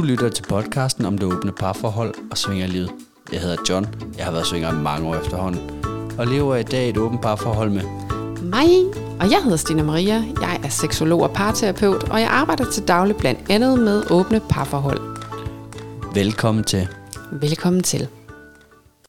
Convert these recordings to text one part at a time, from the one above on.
Du lytter til podcasten om det åbne parforhold og svingerlivet. Jeg hedder John. Jeg har været svinger i mange år efterhånden. Og lever i dag et åbent parforhold med Mig, og jeg hedder Stina Maria. Jeg er seksolog og parterapeut, og jeg arbejder til daglig blandt andet med åbne parforhold. Velkommen til. Velkommen til.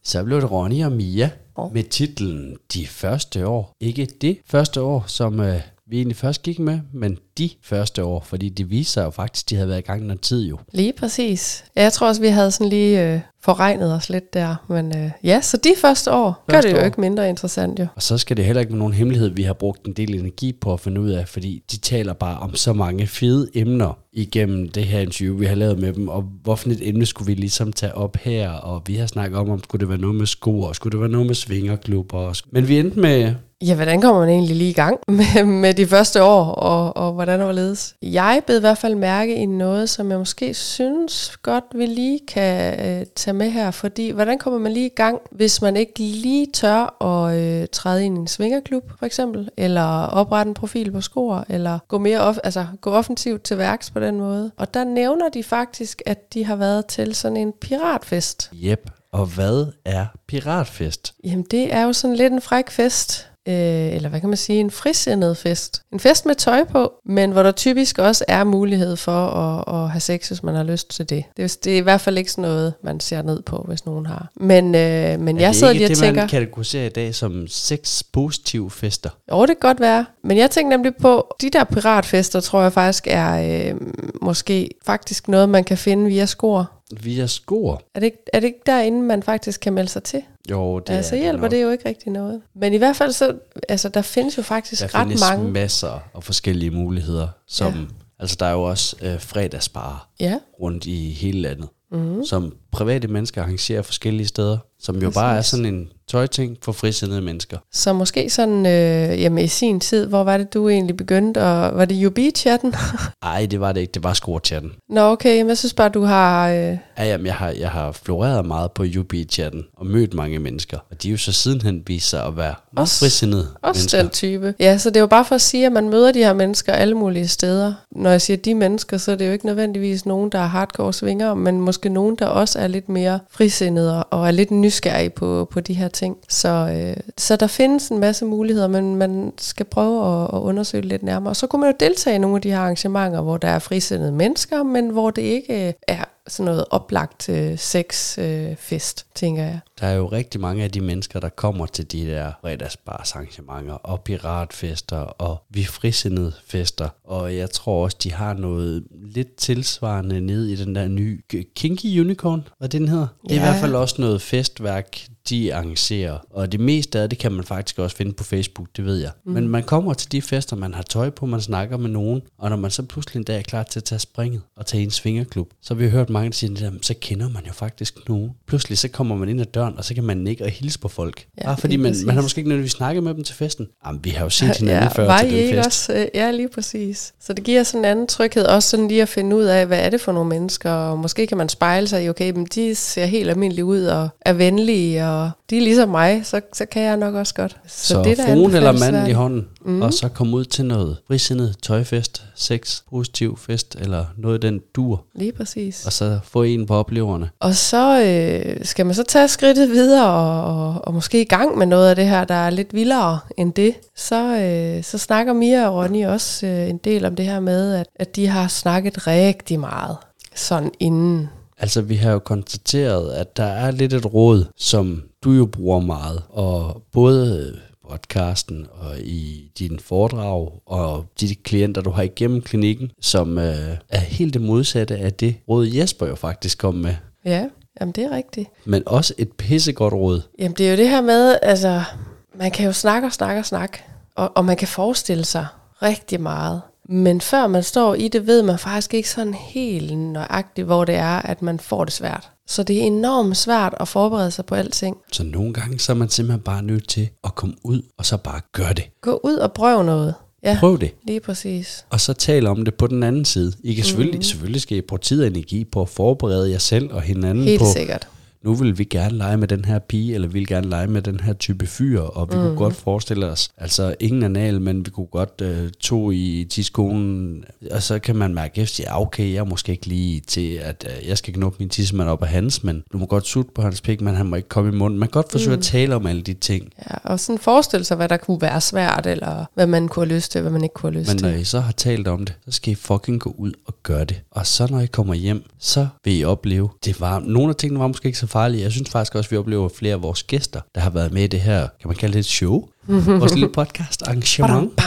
Så blev det Ronny og Mia med titlen De første år. Ikke det første år, som øh, vi egentlig først gik med, men de første år, fordi det viser sig jo faktisk, de havde været i gang noget tid jo. Lige præcis. Jeg tror også, vi havde sådan lige øh, forregnet os lidt der. Men øh, ja, så de første år gør Første det jo år. ikke mindre interessant jo. Og så skal det heller ikke være nogen hemmelighed, vi har brugt en del energi på at finde ud af, fordi de taler bare om så mange fede emner igennem det her interview, vi har lavet med dem, og hvorfor et emne skulle vi ligesom tage op her, og vi har snakket om, om skulle det være noget med sko, og skulle det være noget med svingerklubber. og Men vi endte med, Ja, hvordan kommer man egentlig lige i gang med, med de første år, og, og hvordan og hvorledes? Jeg bed i hvert fald mærke i noget, som jeg måske synes godt, vi lige kan øh, tage med her, fordi hvordan kommer man lige i gang, hvis man ikke lige tør at øh, træde ind i en svingerklub, for eksempel, eller oprette en profil på skor, eller gå mere off, altså, gå offensivt til værks på den måde. Og der nævner de faktisk, at de har været til sådan en piratfest. jep, og hvad er piratfest? Jamen, det er jo sådan lidt en fræk fest. Øh, eller hvad kan man sige, en frisindet fest. En fest med tøj på, men hvor der typisk også er mulighed for at, at have sex, hvis man har lyst til det. Det er, det er i hvert fald ikke sådan noget, man ser ned på, hvis nogen har. Men, øh, men er jeg det sidder lige og det, tænker, man kategoriserer i dag som sex positive fester? jo, det kan godt være. Men jeg tænker nemlig på, de der piratfester, tror jeg faktisk er øh, måske faktisk noget, man kan finde via skor. Via skor? Er det, ikke, er det ikke derinde, man faktisk kan melde sig til? Jo, det Det ja, så er hjælper nok. det jo ikke rigtig noget. Men i hvert fald så, altså der findes jo faktisk Der ret findes mange. masser af forskellige muligheder, som, ja. altså der er jo også øh, fredagsbarer Ja, rundt i hele landet, mm. som private mennesker arrangerer forskellige steder, som jo bare er Præcis. sådan en tøjting for frisindede mennesker. så måske sådan, øh, jamen i sin tid, hvor var det du egentlig begyndte, og var det UB-chatten? Ej, det var det ikke, det var score-chatten. Nå okay, men jeg synes bare, du har, øh, Ja, jamen, jeg har, jeg har floreret meget på UB-chatten og mødt mange mennesker, og de er jo så sidenhen vist sig at være Også- frisindede også mennesker. den type. Ja, så det er jo bare for at sige, at man møder de her mennesker alle mulige steder. Når jeg siger de mennesker, så er det jo ikke nødvendigvis nogen, der er hardcore svinger, men måske nogen, der også er lidt mere frisindede og er lidt nysgerrige på, på de her ting. Så, øh, så der findes en masse muligheder, men man skal prøve at, at undersøge lidt nærmere. Og så kunne man jo deltage i nogle af de her arrangementer, hvor der er frisindede mennesker, men hvor det ikke er sådan noget oplagt øh, sexfest, øh, tænker jeg. Der er jo rigtig mange af de mennesker, der kommer til de der fredagsbars arrangementer og piratfester og vi frisindede fester. Og jeg tror også, de har noget lidt tilsvarende ned i den der nye Kinky Unicorn, hvad den hedder. Det er i hvert fald også noget festværk, de arrangerer. Og det meste af det kan man faktisk også finde på Facebook, det ved jeg. Mm. Men man kommer til de fester, man har tøj på, man snakker med nogen, og når man så pludselig en dag er klar til at tage springet og tage i en svingerklub, så har vi hørt mange det der, så kender man jo faktisk nogen. Pludselig så kommer man ind ad døren, og så kan man nikke og hilse på folk. Ja, Bare fordi man, præcis. man har måske ikke nødvendigvis snakket med dem til festen. Jamen, vi har jo set hinanden ja, før var til I den ikke fest. også? Øh, Ja, lige præcis. Så det giver sådan en anden tryghed, også sådan lige at finde ud af, hvad er det for nogle mennesker, og måske kan man spejle sig i, okay, men de ser helt almindelige ud og er venlige, og de er ligesom mig, så, så kan jeg nok også godt. Så, så det er da fruen eller manden i hånden, mm. og så komme ud til noget frisindet tøjfest, sex, positiv fest, eller noget den dur, Lige præcis. og så få en på opleverne. Og så øh, skal man så tage skridtet videre og, og, og måske i gang med noget af det her, der er lidt vildere end det. Så, øh, så snakker Mia og Ronny også øh, en del om det her med, at, at de har snakket rigtig meget sådan inden. Altså, vi har jo konstateret, at der er lidt et råd, som du jo bruger meget, og både podcasten og i dine foredrag og de klienter, du har igennem klinikken, som øh, er helt det modsatte af det råd, Jesper jo faktisk kom med. Ja, jamen det er rigtigt. Men også et pissegodt råd. Jamen det er jo det her med, altså man kan jo snakke og snakke og snakke, og, og man kan forestille sig rigtig meget. Men før man står i det, ved man faktisk ikke sådan helt nøjagtigt, hvor det er, at man får det svært. Så det er enormt svært at forberede sig på alting. Så nogle gange så er man simpelthen bare nødt til at komme ud og så bare gøre det. Gå ud og prøv noget. Ja, Prøv det. lige præcis. Og så tale om det på den anden side. I kan selvfølgelig, mm. selvfølgelig skal I bruge tid og energi på at forberede jer selv og hinanden Helt på sikkert. Nu vil vi gerne lege med den her pige, eller vi vil gerne lege med den her type fyr, og vi mm. kunne godt forestille os, altså ingen anal, men vi kunne godt øh, to i tidskolen, og så kan man mærke efter, ja okay, jeg er måske ikke lige til, at øh, jeg skal knuppe min tissemand op af hans, men du må godt sutte på hans pik, men han må ikke komme i munden. Man kan godt forsøge mm. at tale om alle de ting. Ja, og sådan forestille sig, hvad der kunne være svært, eller hvad man kunne have lyst til, hvad man ikke kunne have lyst Men til. når I så har talt om det, så skal I fucking gå ud og gøre det. Og så når I kommer hjem, så vil I opleve, det var, nogle af tingene var måske ikke så farlige. Jeg synes faktisk også, at vi oplever flere af vores gæster, der har været med i det her, kan man kalde det et show? vores lille podcast arrangement,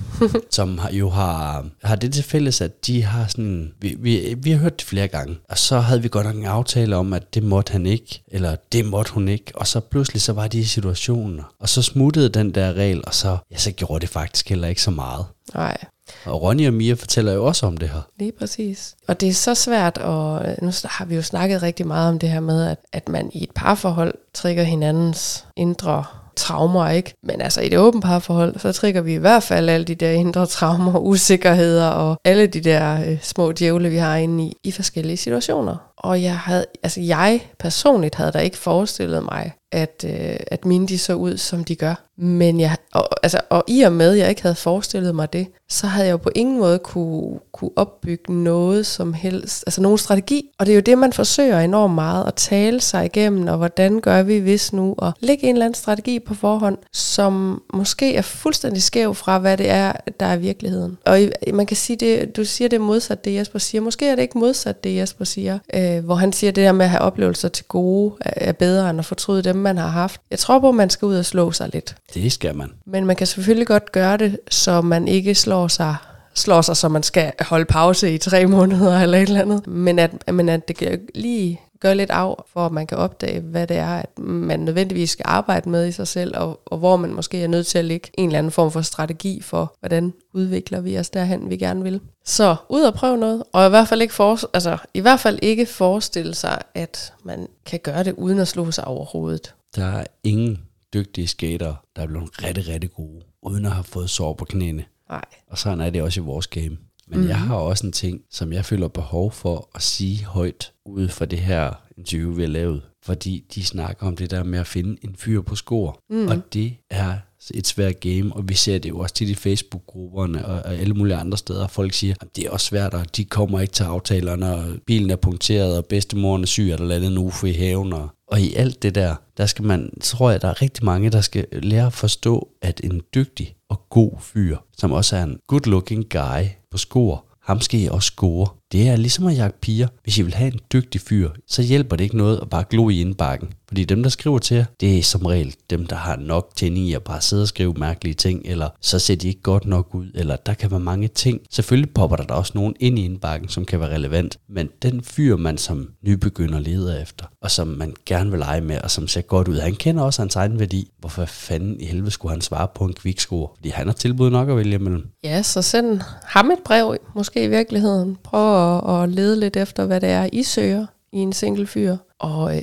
som har, jo har, har det til fælles, at de har sådan, vi, vi, vi har hørt det flere gange, og så havde vi godt nok en aftale om, at det måtte han ikke, eller det måtte hun ikke, og så pludselig så var de i situationen, og så smuttede den der regel, og så, ja, så gjorde det faktisk heller ikke så meget. Nej, og Ronny og Mia fortæller jo også om det her. lige præcis. Og det er så svært, og nu har vi jo snakket rigtig meget om det her med, at, at man i et parforhold trigger hinandens indre traumer, ikke? Men altså i det åbne parforhold, så trigger vi i hvert fald alle de der indre traumer, usikkerheder og alle de der øh, små djævle, vi har inde i, i forskellige situationer. Og jeg havde, altså jeg personligt havde da ikke forestillet mig, at, øh, at mine de så ud, som de gør. Men jeg, og, altså, og i og med, at jeg ikke havde forestillet mig det, så havde jeg jo på ingen måde kunne, kunne opbygge noget som helst, altså nogen strategi. Og det er jo det, man forsøger enormt meget, at tale sig igennem, og hvordan gør vi hvis nu, og lægge en eller anden strategi på forhånd, som måske er fuldstændig skæv fra, hvad det er, der er virkeligheden. Og i- man kan sige, det, du siger det modsat det, Jesper siger. Måske er det ikke modsat det, Jesper siger, øh, hvor han siger, det der med at have oplevelser til gode er, bedre end at fortryde dem, man har haft. Jeg tror på, at man skal ud og slå sig lidt. Det skal man. Men man kan selvfølgelig godt gøre det, så man ikke slår sig slår sig, så man skal holde pause i tre måneder eller et eller andet. Men at, men at det lige gøre lidt af, for at man kan opdage, hvad det er, at man nødvendigvis skal arbejde med i sig selv, og, og hvor man måske er nødt til at lægge en eller anden form for strategi for, hvordan udvikler vi os derhen, vi gerne vil. Så ud og prøve noget, og i hvert fald ikke, for, altså, i hvert fald ikke forestille sig, at man kan gøre det uden at slå sig over hovedet. Der er ingen dygtige skater, der er blevet rigtig, rigtig gode, uden at have fået sår på knæene. Nej. Og sådan er det også i vores game. Men mm. jeg har også en ting, som jeg føler behov for at sige højt ud fra det her interview, vi har lavet. Fordi de snakker om det der med at finde en fyr på skor. Mm. Og det er et svært game, og vi ser det jo også tit i Facebook-grupperne og, og alle mulige andre steder. Folk siger, at det er også svært, og de kommer ikke til aftalerne, og bilen er punkteret, og bedstemoren er syg, og der landet en ufo i haven. Og, og i alt det der, der skal man, tror jeg, der er rigtig mange, der skal lære at forstå, at en dygtig og god fyr, som også er en good looking guy på skor, ham skal I også score. Det er ligesom at jagte piger. Hvis I vil have en dygtig fyr, så hjælper det ikke noget at bare glo i indbakken. Fordi dem, der skriver til jer, det er som regel dem, der har nok tænding i at bare sidde og skrive mærkelige ting, eller så ser de ikke godt nok ud, eller der kan være mange ting. Selvfølgelig popper der da også nogen ind i indbakken, som kan være relevant, men den fyr, man som nybegynder leder efter, og som man gerne vil lege med, og som ser godt ud, han kender også hans egen værdi. Hvorfor fanden i helvede skulle han svare på en kvikskor? Fordi han har tilbud nok at vælge mellem. Ja, så send ham et brev, måske i virkeligheden. Prøv at, at lede lidt efter, hvad det er, I søger i en single fyr. Og øh,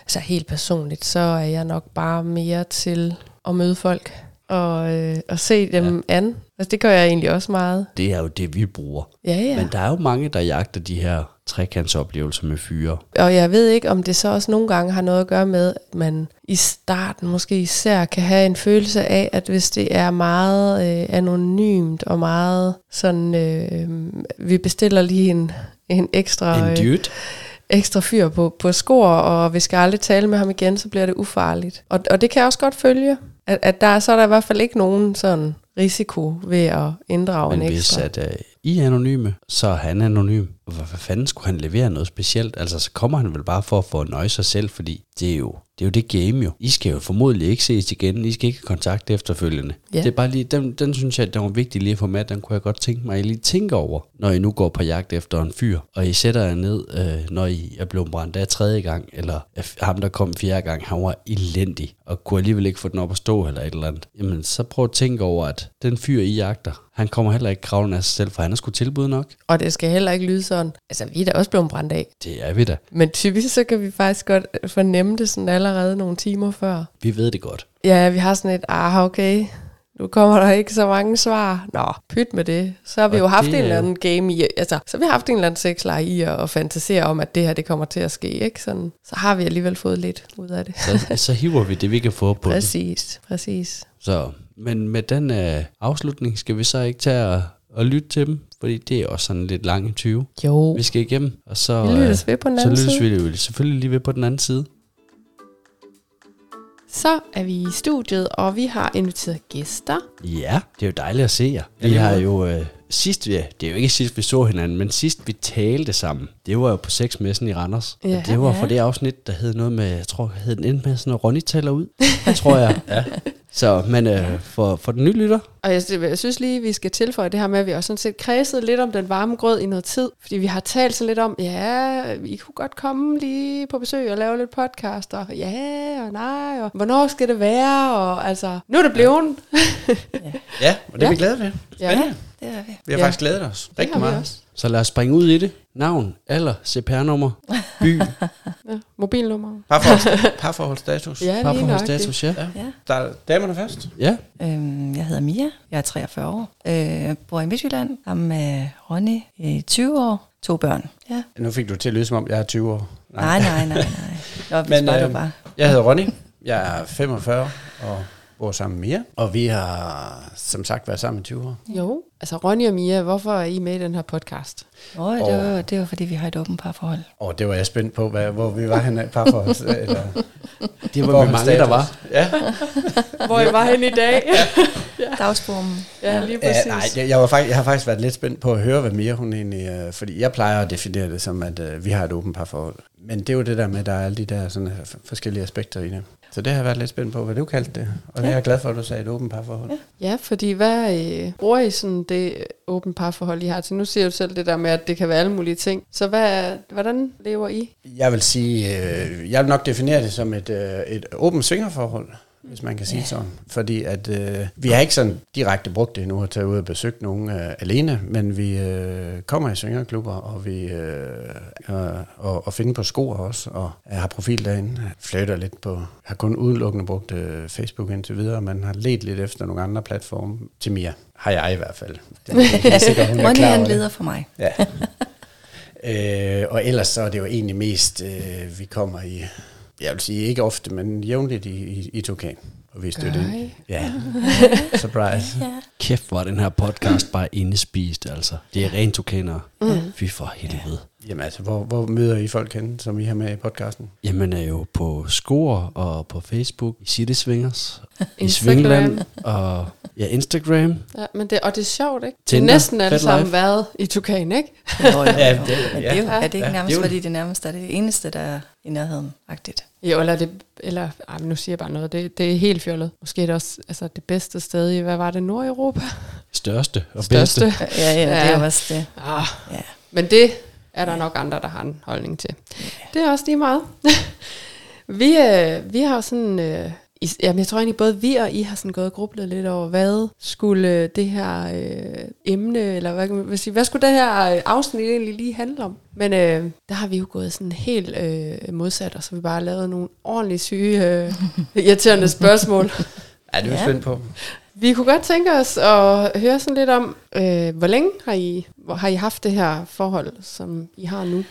altså helt personligt, så er jeg nok bare mere til at møde folk og, øh, og se dem ja. an. Altså det gør jeg egentlig også meget. Det er jo det, vi bruger. Ja, ja. Men der er jo mange, der jagter de her trekantsoplevelser med fyre. Og jeg ved ikke, om det så også nogle gange har noget at gøre med, at man i starten måske især kan have en følelse af, at hvis det er meget øh, anonymt og meget sådan, øh, vi bestiller lige en, en ekstra... En dude. ekstra fyr på, på skor, og vi skal aldrig tale med ham igen, så bliver det ufarligt. Og, og det kan jeg også godt følge, at, at der, så er der i hvert fald ikke nogen sådan risiko ved at inddrage Men en hvis ekstra. at, uh, I er anonyme, så er han anonym. Hvad, fanden skulle han levere noget specielt? Altså, så kommer han vel bare for at få at nøje sig selv, fordi det er jo det, er jo det game jo. I skal jo formodentlig ikke ses igen. I skal ikke have kontakt efterfølgende. Ja. Det er bare lige, den, den synes jeg, den var vigtig lige at få med. Den kunne jeg godt tænke mig, at I lige tænker over, når I nu går på jagt efter en fyr. Og I sætter jer ned, øh, når I er blevet brændt af tredje gang, eller ham, der kom fjerde gang, han var elendig, og kunne alligevel ikke få den op at stå eller et eller andet. Jamen, så prøv at tænke over, at den fyr, I jagter, han kommer heller ikke kravlen af sig selv, for han har sgu tilbud nok. Og det skal heller ikke lyde sådan. Altså, vi er da også blevet brændt af. Det er vi da. Men typisk så kan vi faktisk godt fornemme det sådan allerede nogle timer før. Vi ved det godt. Ja, vi har sådan et, ah okay, nu kommer der ikke så mange svar. Nå, pyt med det. Så har vi Og jo haft en er eller anden game i, altså, så har vi haft en eller anden sexleje i at, at fantasere om, at det her, det kommer til at ske, ikke? Sådan, så har vi alligevel fået lidt ud af det. Så, så hiver vi det, vi kan få på det. Præcis, præcis. Så, men med den øh, afslutning skal vi så ikke tage og, og lytte til dem, fordi det er også sådan lidt lang i 20. Jo, Vi skal igennem, og så, vi lyttes ved på den så anden lyttes side. vi selvfølgelig lige ved på den anden side. Så er vi i studiet, og vi har inviteret gæster. Ja, det er jo dejligt at se jer. Vi har jo øh, sidst, ja, det er jo ikke sidst, vi så hinanden, men sidst vi talte sammen, det var jo på sexmessen i Randers. Ja. Og det var Ja. for det afsnit, der hed noget med, jeg tror, hed den endte med sådan noget, Ronny taler ud, tror jeg. ja. Så, men øh, for, for den nye lytter, Og jeg, jeg synes lige, vi skal tilføje det her med, at vi også sådan set kredset lidt om den varme grød i noget tid. Fordi vi har talt sådan lidt om, ja, vi kunne godt komme lige på besøg og lave lidt podcast, og ja og nej, og hvornår skal det være, og altså, nu er det blevet. Ja, og det er Ja. vi glade ved. Ja, Spændende. Det er vi. Vi har Ja. faktisk glædet os rigtig har meget. også. så lad os springe ud i det. Navn, alder, CPR-nummer, by, Ja, mobilnummer. Parforhold, parforholdsstatus. Ja, lige parforholdsstatus, ja. Ja. Der er damerne først. Ja, Øhm, jeg hedder Mia. Jeg er 43 år. Øh, bor i Midtjylland sammen med Ronny i 20 år. To børn. Ja. Nu fik du til at lyde, som om jeg er 20 år. Nej, nej, nej, nej. Nå, vi Men, Men, øh, bare. Jeg hedder Ronny. Jeg er 45 og bor sammen med Mia. Og vi har som sagt været sammen i 20 år. Jo, altså Ronny og Mia, hvorfor er I med i den her podcast? Nå, det, var, det var, fordi vi har et åbent parforhold. Og det var jeg spændt på, hvad, hvor vi var henne i parforholds... eller, det var vi mange, der var. Ja, Hvor I var henne i dag? Dagsformen. ja, lige Ja, præcis. nej, jeg, jeg, var faktisk, jeg har faktisk været lidt spændt på at høre, hvad mere hun egentlig... Øh, fordi jeg plejer at definere det som, at øh, vi har et åbent parforhold. Men det er jo det der med, at der er alle de der sådan, forskellige aspekter i det. Så det har jeg været lidt spændt på, hvad du kaldte det. Og det er jeg glad for, at du sagde et åbent parforhold. Ja. Ja, fordi hvad øh, bruger I sådan det åbent parforhold, I har til? Nu siger du selv det der med, at det kan være alle mulige ting. Så hvad, hvordan lever I? Jeg vil sige, øh, jeg vil nok definere det som et, øh, et åbent svingerforhold, hvis man kan sige Ja. sådan. Fordi at øh, vi har ikke sådan direkte brugt det endnu at tage ud og besøge nogen øh, alene, men vi øh, kommer i svingerklubber, og vi øh, øh, og, og finder på sko også, og har profil derinde, flytter lidt på, har kun udelukkende brugt øh, Facebook indtil videre, men har let lidt efter nogle andre platforme til Mia. Har jeg i hvert fald. Det er jeg sikker, hun er klar han leder for mig. Ja. øh, og ellers så er det jo egentlig mest, øh, vi kommer i, jeg vil sige ikke ofte, men jævnligt i, i, i Tukan. Og er Gør ind. I? Ja, surprise. Ja. Kæft, hvor den her podcast bare indespist, altså. Det er rent tukaner. Mm. Fy for helvede. Jamen altså, hvor, hvor møder I folk henne, som I har med i podcasten? Jamen er jo på Score og på Facebook, i City Swingers, i. Svingland og ja, Instagram. Ja, men det, og det er sjovt, ikke? Tinder, det er næsten alle sammen Life. været i Tukan, ikke? Jo, jo, Ja, jo. det- Men ja. det er, jo, er det ikke Ja, nærmest, det er fordi det nærmest er det eneste, der er i nærheden, agtigt. Jo, eller, det, eller ej, nu siger jeg bare noget, det, det er helt fjollet. Måske er det også altså, det bedste sted i, hvad var det, Nordeuropa? Største og Største. bedste. Ja, ja, det er Ja. også det. Ah, Ja. men det er der nok andre, der har en holdning til. Det er også lige meget. vi, øh, vi har jo sådan... Øh, i, jamen, jeg tror egentlig, både vi og I har sådan gået og grublet lidt over, hvad skulle det her øh, emne, eller hvad, kan man sige, hvad skulle det her øh, afsnit egentlig lige handle om? Men øh, der har vi jo gået sådan helt øh, modsat, og så har vi bare lavet nogle ordentligt syge, øh, irriterende spørgsmål. Ja, det er vi Ja. spændt på. Vi kunne godt tænke os at høre sådan lidt om, øh, hvor længe har I, hvor har I haft det her forhold, som I har nu?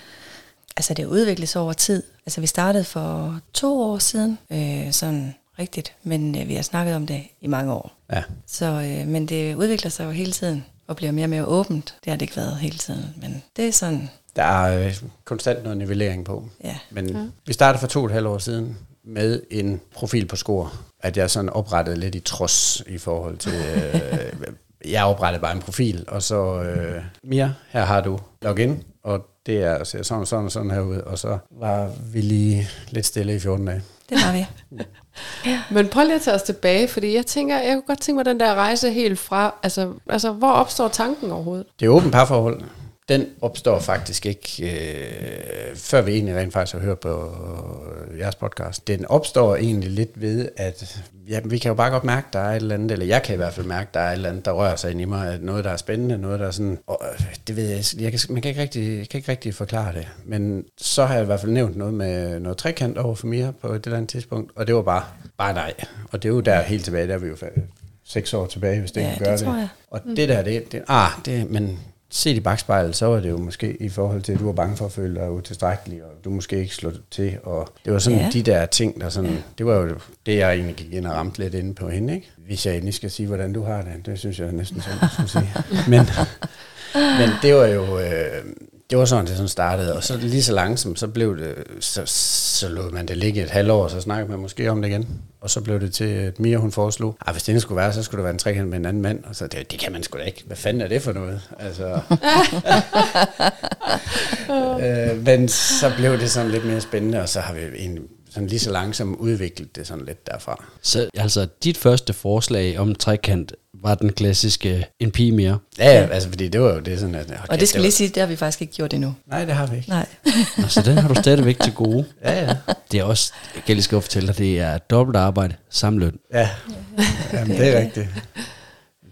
Altså, det udviklet sig over tid. Altså, vi startede for to år siden, øh, sådan rigtigt, men øh, vi har snakket om det i mange år. Ja. Så, øh, men det udvikler sig jo hele tiden, og bliver mere og mere åbent. Det har det ikke været hele tiden, men det er sådan, Der er øh, konstant noget nivellering på. ja. Men ja. vi startede for to og et halvt år siden med en profil på score, at jeg sådan oprettede lidt i trods i forhold til... Øh, jeg oprettede bare en profil, og så... Øh, Mia, her har du login, og det er ser sådan og sådan og sådan her ud, og så var vi lige lidt stille i 14 dage. Det har vi. Men prøv lige at tage os tilbage, fordi jeg tænker, jeg kunne godt tænke mig den der rejse helt fra, altså, altså hvor opstår tanken overhovedet? Det er åbent parforhold. Den opstår faktisk ikke, øh, før vi egentlig rent faktisk har hørt på øh, jeres podcast. Den opstår egentlig lidt ved, at ja, vi kan jo bare godt mærke, der er et eller andet, eller jeg kan i hvert fald mærke, der er et eller andet, der rører sig ind i mig, at noget, der er spændende, noget, der er sådan, og, øh, det ved jeg, jeg kan, man kan ikke, rigtig, jeg kan ikke rigtig forklare det, men så har jeg i hvert fald nævnt noget med noget trekant over for mig på et eller andet tidspunkt, og det var bare, bare nej, og det er jo der helt tilbage, der er vi jo seks år tilbage, hvis det Ja, kan det gøre tror jeg. Og det der, det, det, ah, det, men set i bagspejlet, så var det jo måske i forhold til, at du var bange for at føle dig utilstrækkelig, og du måske ikke slå til, og det var sådan Ja. de der ting, der sådan, det var jo det, jeg egentlig gik ind og ramte lidt inde på hende, ikke? Hvis jeg endelig skal sige, hvordan du har det, det synes jeg næsten sådan, skulle sige. Men, men det var jo, øh, det var sådan, det sådan startede, og så lige så langsomt, så blev det, så, så lod man det ligge et halvt år, så snakkede man måske om det igen. Og så blev det til, at Mia hun foreslog, at hvis det skulle være, så skulle det være en trekant med en anden mand. Og så, det, det kan man sgu da ikke. Hvad fanden er det for noget? Altså, øh, men så blev det sådan lidt mere spændende, og så har vi egentlig sådan lige så langsomt udviklet det sådan lidt derfra. Så altså, dit første forslag om en trekant var den klassiske en pige mere. Ja, ja, altså fordi det var jo det sådan, at... Og det skal lige sige, det har vi faktisk ikke gjort endnu. Nej, det har vi ikke. Nej. Nå, Så den har du stadigvæk til gode. Ja, ja. Det er også, jeg kan lige skal fortælle dig, det er dobbelt arbejde, samme løn. Ja, Jamen, det er rigtigt.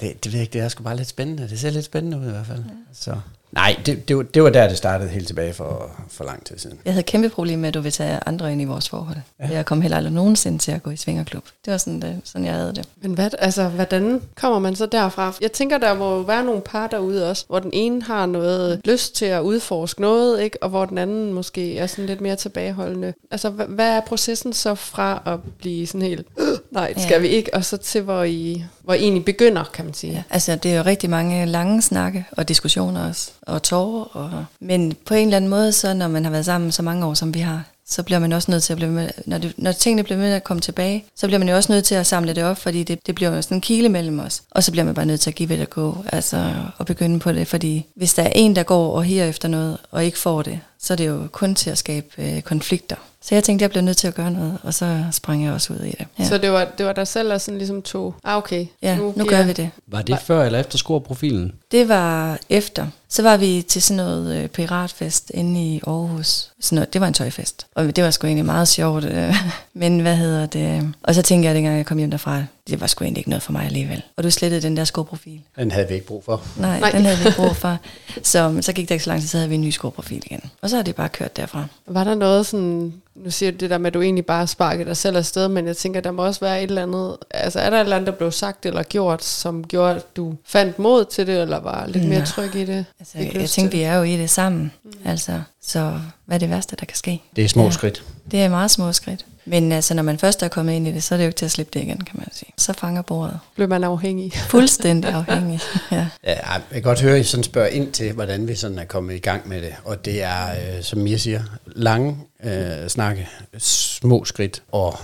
Det, det ved jeg ikke, det er sgu bare lidt spændende. Det ser lidt spændende ud i hvert fald. Så. Nej, det, det, var, det var der, det startede helt tilbage for, for lang tid siden. Jeg havde kæmpe problem med, at du vil tage andre ind i vores forhold. Ja. Jeg kom heller aldrig nogensinde til at gå i svingerklub. Det var sådan, det, sådan jeg havde det. Men hvad, altså, hvordan kommer man så derfra? Jeg tænker, der må være nogle par derude også, hvor den ene har noget lyst til at udforske noget, ikke? og hvor den anden måske er sådan lidt mere tilbageholdende. Altså, hvad, hvad er processen så fra at blive sådan helt, "Øh, nej, det skal Ja. vi ikke, og så til, hvor I, hvor I egentlig begynder, kan man sige. Ja, altså, det er jo rigtig mange lange snakke og diskussioner også, og tårer. Og, men på en eller anden måde, så når man har været sammen så mange år, som vi har, så bliver man også nødt til at blive med, når, det, når tingene bliver med at komme tilbage, så bliver man jo også nødt til at samle det op, fordi det, det bliver jo sådan en kile mellem os. Og så bliver man bare nødt til at give det at gå, altså og begynde på det, fordi hvis der er en, der går og higer efter noget, og ikke får det, så er det jo kun til at skabe øh, konflikter. Så jeg tænkte, jeg blev nødt til at gøre noget, og så sprang jeg også ud i det. Ja, Så det var, det var dig selv, der sådan ligesom tog, ah okay, ja nu, nu gør vi det. Var det før eller efter scoreprofilen? Det var efter. Så var vi til sådan noget øh, piratfest inde i Aarhus. Sådan noget, det var en tøjfest. Og det var sgu egentlig meget sjovt. Øh, men hvad hedder det? Og så tænkte jeg, dengang jeg kom hjem derfra, det var sgu egentlig ikke noget for mig alligevel. Og du slettede den der skoprofil. Den havde vi ikke brug for. Nej, Nej. Den havde vi ikke brug for. Så, så gik der ikke så lang tid, så havde vi en ny skoprofil igen. Og så har det bare kørt derfra. Var der noget sådan, nu siger du det der med, at du egentlig bare sparkede dig selv afsted, men jeg tænker, der må også være et eller andet, altså er der et eller andet, der blev sagt eller gjort, som gjorde, at du fandt mod til det, eller var lidt mere Nej. tryg i det? Altså, jeg lyst tænkte, vi er jo i det sammen. Mm. Altså, så hvad er det værste, der kan ske? Det er små Ja. skridt. Det er meget små skridt. Men altså, når man først er kommet ind i det, så er det jo ikke til at slippe det igen, kan man sige. Så fanger bordet. Blev man afhængig? Fuldstændig afhængig. Ja. Ja, jeg kan godt høre, at I sådan spørger ind til, hvordan vi sådan er kommet i gang med det. Og det er, øh, som Mia siger, lange øh, snakke, små skridt. Og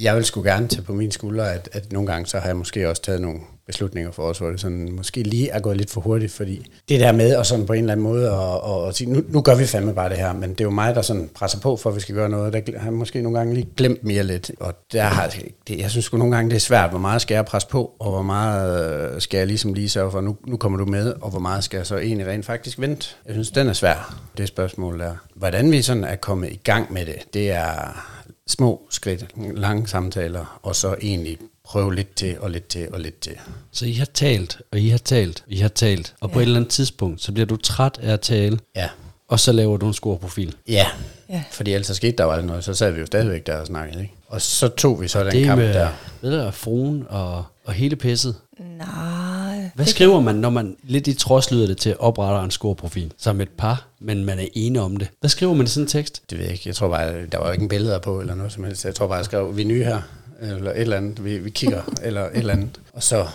jeg vil sgu gerne tage på mine skuldre, at, at nogle gange så har jeg måske også taget nogle beslutninger for os, hvor det sådan måske lige er gået lidt for hurtigt, fordi det der med at sådan på en eller anden måde og, og, og sige, nu, nu gør vi fandme bare det her, men det er jo mig, der sådan presser på for, at vi skal gøre noget. Der har måske nogle gange lige glemt mere lidt, og der har, det, jeg synes sgu nogle gange, det er svært, hvor meget skal jeg presse på, og hvor meget øh, skal jeg ligesom lige sørge for, nu, nu kommer du med, og hvor meget skal jeg så egentlig rent faktisk vente. Jeg synes, den er svær, det spørgsmål der. Hvordan vi sådan er kommet i gang med det, det er små skridt, lange samtaler, og så egentlig prøve lidt til, og lidt til, og lidt til. Så I har talt, og I har talt, og I har talt, og på et eller andet tidspunkt, så bliver du træt af at tale, Ja, og så laver du en scoreprofil. ja. Ja. Fordi ellers så skete der jo aldrig noget, så sad vi jo stadigvæk der og snakkede, ikke? Og så tog vi så den Det kamp med, der. ved du, fruen og, og hele pisset. Nej. Hvad skriver man, når man lidt i trods lyder det til opretter en scoreprofil som et par, men man er ene om det? Hvad skriver man i sådan en tekst? Det ved jeg ikke. Jeg tror bare, der var ikke en billeder på eller noget som helst. Jeg tror bare, jeg skrev, vi er nye her, eller et eller andet. Vi, vi kigger, eller et eller andet. Og så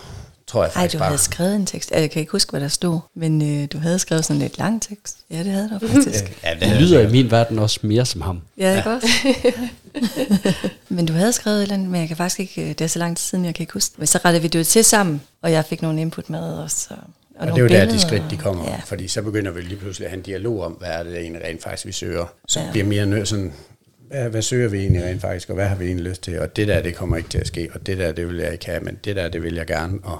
tror jeg Ej, faktisk du bare... havde skrevet en tekst. Jeg kan ikke huske, hvad der stod, men øh, du havde skrevet sådan en lidt lang tekst. Ja, det havde du faktisk. Ja, Det lyder i min verden også mere som ham. Ja, ikke også? men du havde skrevet et eller andet, men jeg kan faktisk ikke, øh, det er så lang tid siden, jeg kan ikke huske det. Men så rettede vi det til sammen, og jeg fik nogle input med også. Og, og, Og det er jo der, de skridt, de kommer. Ja. Ja. Fordi så begynder vi lige pludselig at have en dialog om, hvad er det egentlig rent faktisk, vi søger. Så Ja. ja. bliver mere nø- sådan, hvad, hvad søger vi egentlig rent faktisk, og hvad har vi egentlig lyst til? Og det der, det kommer ikke til at ske, og det der, det vil jeg ikke have, men det der, det vil jeg gerne, og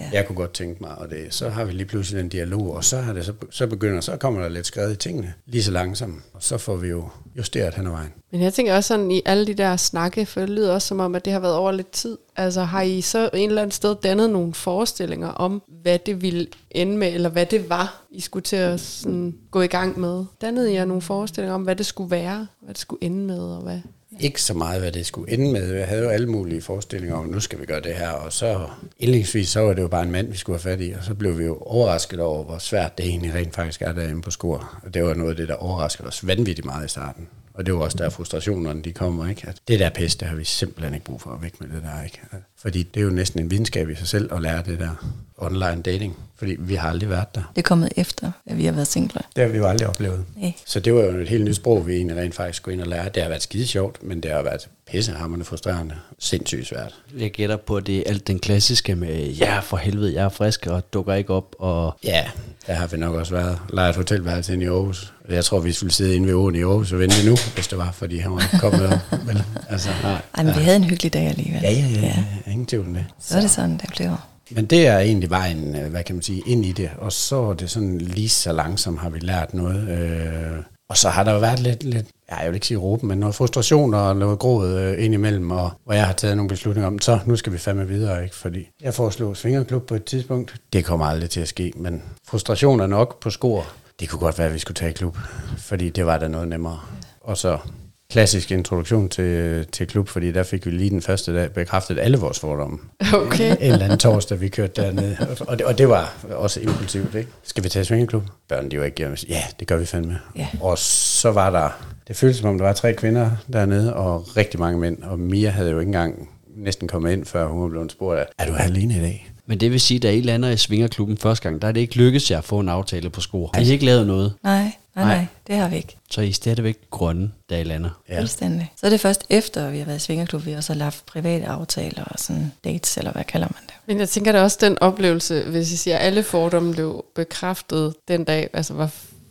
Ja. jeg kunne godt tænke mig, og det, så har vi lige pludselig en dialog, og så, har det, så, så begynder, så kommer der lidt skrevet i tingene, lige så langsomt, og så får vi jo justeret hen ad vejen. Men jeg tænker også sådan i alle de der snakke, for det lyder også som om, at det har været over lidt tid. Altså har I så en eller anden sted dannet nogle forestillinger om, hvad det ville ende med, eller hvad det var, I skulle til at sådan gå i gang med? Dannede I jer nogle forestillinger om, hvad det skulle være, hvad det skulle ende med, og hvad? Ikke så meget, hvad det skulle ende med. Jeg havde jo alle mulige forestillinger om, nu skal vi gøre det her, og så indlægsvis, så var det jo bare en mand, vi skulle have fat i, og så blev vi jo overrasket over, hvor svært det egentlig rent faktisk er derinde på skor. Og det var noget af det, der overraskede os vanvittigt meget i starten. Og det var også der frustrationerne, de kommer, ikke? At det der pest, det har vi simpelthen ikke brug for at væk med det der, ikke? Fordi det er jo næsten en videnskab i sig selv at lære det der online dating. Fordi vi har aldrig været der. Det er kommet efter, at vi har været singler. Det har vi jo aldrig oplevet. Nej. Så det var jo et helt nyt sprog, vi egentlig rent faktisk skulle ind og lære. Det har været skide sjovt, men det har været pissehammerende frustrerende. Sindssygt svært. Jeg gætter på, at det er alt den klassiske med, ja for helvede, jeg er frisk og dukker ikke op. Og Ja, der har vi nok også været. Lejet et hotelværelse ind i Aarhus. Jeg tror, vi ville sidde inde ved åen i Aarhus og vente nu, hvis det var, fordi han var ikke kommet op. Vel, altså, nej. Ej, men vi havde en hyggelig dag alligevel. Ja, ja, ja, ja. Ingen tvivl om det. Så er det sådan, det blev. Men det er egentlig vejen, øh, hvad kan man sige, ind i det. Og så er det sådan lige så langsomt har vi lært noget. Øh, og så har der jo været lidt, lidt ja, jeg vil ikke sige råben, men noget frustration og noget gråd øh, indimellem, og hvor jeg har taget nogle beslutninger om, så nu skal vi fandme videre, ikke? Fordi jeg foreslog Svingerklub på et tidspunkt. Det kommer aldrig til at ske, men frustration er nok på skor. Det kunne godt være, at vi skulle tage i klub, fordi det var da noget nemmere. Og så klassisk introduktion til, til klub, fordi der fik vi lige den første dag bekræftet alle vores fordomme. Okay. En eller anden torsdag, vi kørte dernede. Og det, og det var også impulsivt, ikke? Skal vi tage svingeklub? Børnene, de var ikke hjemme. Ja, det gør vi fandme. Ja. Og så var der, det føltes som om, der var tre kvinder dernede, og rigtig mange mænd. Og Mia havde jo ikke engang næsten kommet ind, før hun blevet spurgt, er du alene i dag? Men det vil sige, da I lander i Svingerklubben første gang, der er det ikke lykkedes jer at få en aftale på skor. Har I ikke lavet noget, Nej, nej, Nej. nej, det har vi ikke. så er I stadigvæk grønne, da I lander. Ja. Fuldstændig. Så er det først efter, vi har været i Svingerklub, vi også har lavet private aftaler og sådan dates, eller hvad kalder man det? Men jeg tænker da også den oplevelse, hvis I siger, at alle fordomme blev bekræftet den dag. Altså, hvad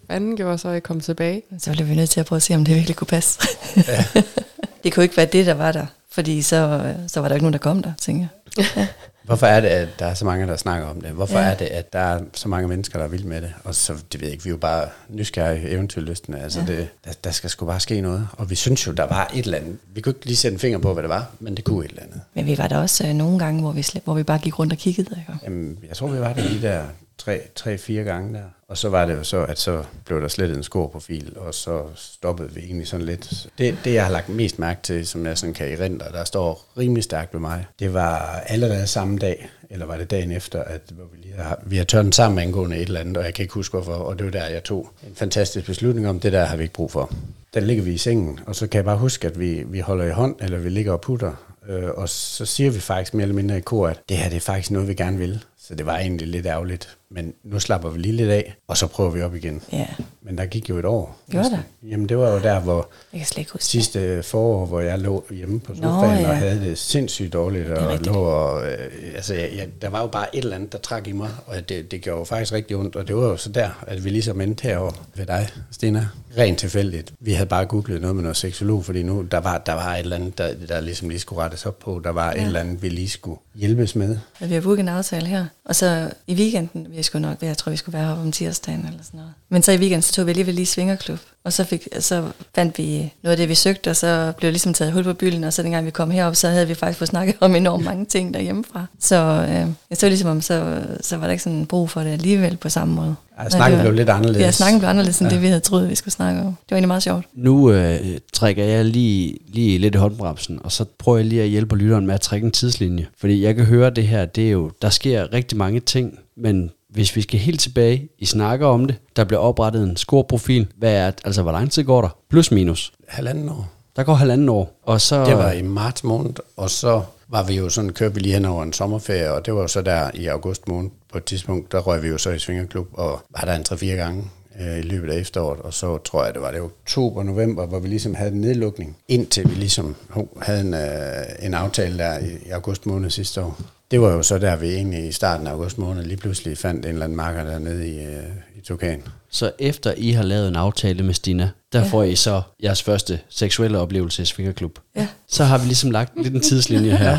fanden gjorde så, at I kom tilbage? Så blev vi nødt til at prøve at se, om det virkelig kunne passe. Ja. det kunne ikke være det, der var der, fordi så, så var der ikke nogen, der kom der, tænker jeg. Hvorfor er det, at der er så mange, der snakker om det? Hvorfor Ja. er det, at der er så mange mennesker, der er vilde med det? Og så, det ved jeg ikke, vi er jo bare nysgerrige eventyrlystende. Altså, Ja. det, der, der skal sgu bare ske noget. Og vi synes jo, der var et eller andet. Vi kunne ikke lige sætte en finger på, hvad det var, men det kunne et eller andet. Men vi var der også øh, nogle gange, hvor vi, slet, hvor vi bare gik rundt og kiggede. Ikke? Jamen, jeg tror, vi var der lige der tre, tre, fire gange der. Og så var det jo så, at så blev der slettet en scoreprofil, og så stoppede vi egentlig sådan lidt. Det, det, jeg har lagt mest mærke til, som jeg sådan kan erindre, der står rimelig stærkt ved mig, det var allerede samme dag, eller var det dagen efter, at hvor vi, lige har, vi har tørnet sammen angående et eller andet, og jeg kan ikke huske hvorfor, og det var der, jeg tog en fantastisk beslutning om, det der har vi ikke brug for. Der ligger vi i sengen, og så kan jeg bare huske, at vi, vi holder i hånd, eller vi ligger og putter, øh, og så siger vi faktisk mere eller mindre i kor, at det her det er faktisk noget, vi gerne vil. Så det var egentlig lidt ærgerligt, men nu slapper vi lige lidt af, og så prøver vi op igen. Ja, Men der gik jo et år. Gjorde der? Jamen det var jo der, hvor jeg kan slet ikke huske det. sidste forår, hvor jeg lå hjemme på sofaen ja. og havde det sindssygt dårligt, er og lå og, øh, altså, jeg, jeg, der var jo bare et eller andet, der trak i mig, og det, det gjorde jo faktisk rigtig ondt, og det var jo så der, at vi ligesom endte herovre ved dig, Stina. Rent tilfældigt. Vi havde bare googlet noget med noget seksolog, fordi nu, der var, der var et eller andet, der, der ligesom lige skulle rettes op på, der var ja. et eller andet, vi lige skulle hjælpes med. Ja, vi har booket en aftale her. Og så i weekenden, vi skulle nok, jeg tror, vi skulle være heroppe om tirsdagen eller sådan noget. Men så i weekenden, så tog vi alligevel lige svingerklub. Og så, fik, så fandt vi noget af det, vi søgte, og så blev ligesom taget hul på bylden. Og så dengang vi kom herop, så havde vi faktisk fået snakket om enormt mange ting derhjemmefra. Så øh, jeg så ligesom, om, så, så var der ikke sådan brug for det alligevel på samme måde. Ja, snakken var- blev lidt anderledes. Ja, snakken blev anderledes end ja. det, vi havde troet, vi skulle snakke om. Det var egentlig meget sjovt. Nu øh, trækker jeg lige, lige lidt i håndbremsen, og så prøver jeg lige at hjælpe lytteren med at trække en tidslinje. Fordi jeg kan høre det her, det er jo, der sker rigtig mange ting, men hvis vi skal helt tilbage, I snakker om det, der bliver oprettet en scoreprofil, hvad er, altså hvor lang tid går der? Plus minus. Halvanden år. Der går halvanden år, og så... Det var i marts måned, og så var vi jo sådan, kørte vi lige hen over en sommerferie, og det var jo så der i august måned på et tidspunkt, der røg vi jo så i Svingerklub, og var der en 3-4 gange øh, i løbet af efteråret, og så tror jeg, det var det oktober, november, hvor vi ligesom havde en nedlukning, indtil vi ligesom oh, havde en, øh, en aftale der i, i august måned sidste år. Det var jo så der, vi egentlig i starten af august måned lige pludselig fandt en eller anden marker dernede i, øh, i Tukan. Så efter I har lavet en aftale med Stina, der ja. får I så jeres første seksuelle oplevelse i Svingerklub. Ja. Så har vi ligesom lagt lidt en tidslinje her.